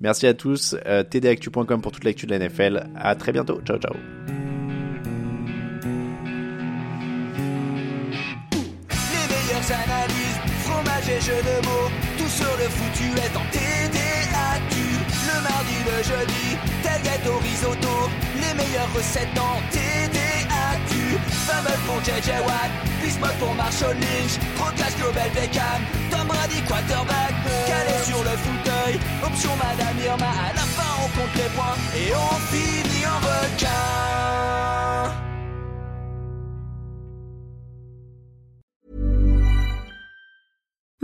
Merci à tous. Euh, tdactu.com pour toute l'actu de la NFL. À très bientôt. Ciao, ciao. Les meilleures analyses, fromage et jeux de mots, tout sur le foutu est en TDAQ. Le mardi, le jeudi, tailgate au risotto, les meilleures recettes en TDAQ. Fumble pour JJ Watt, Bismuth pour Marshall Lynch, Proclash Global Beckham, Tom Brady quarterback, calé sur le fauteuil, option Madame Irma, à la fin on compte les points et on finit en requin.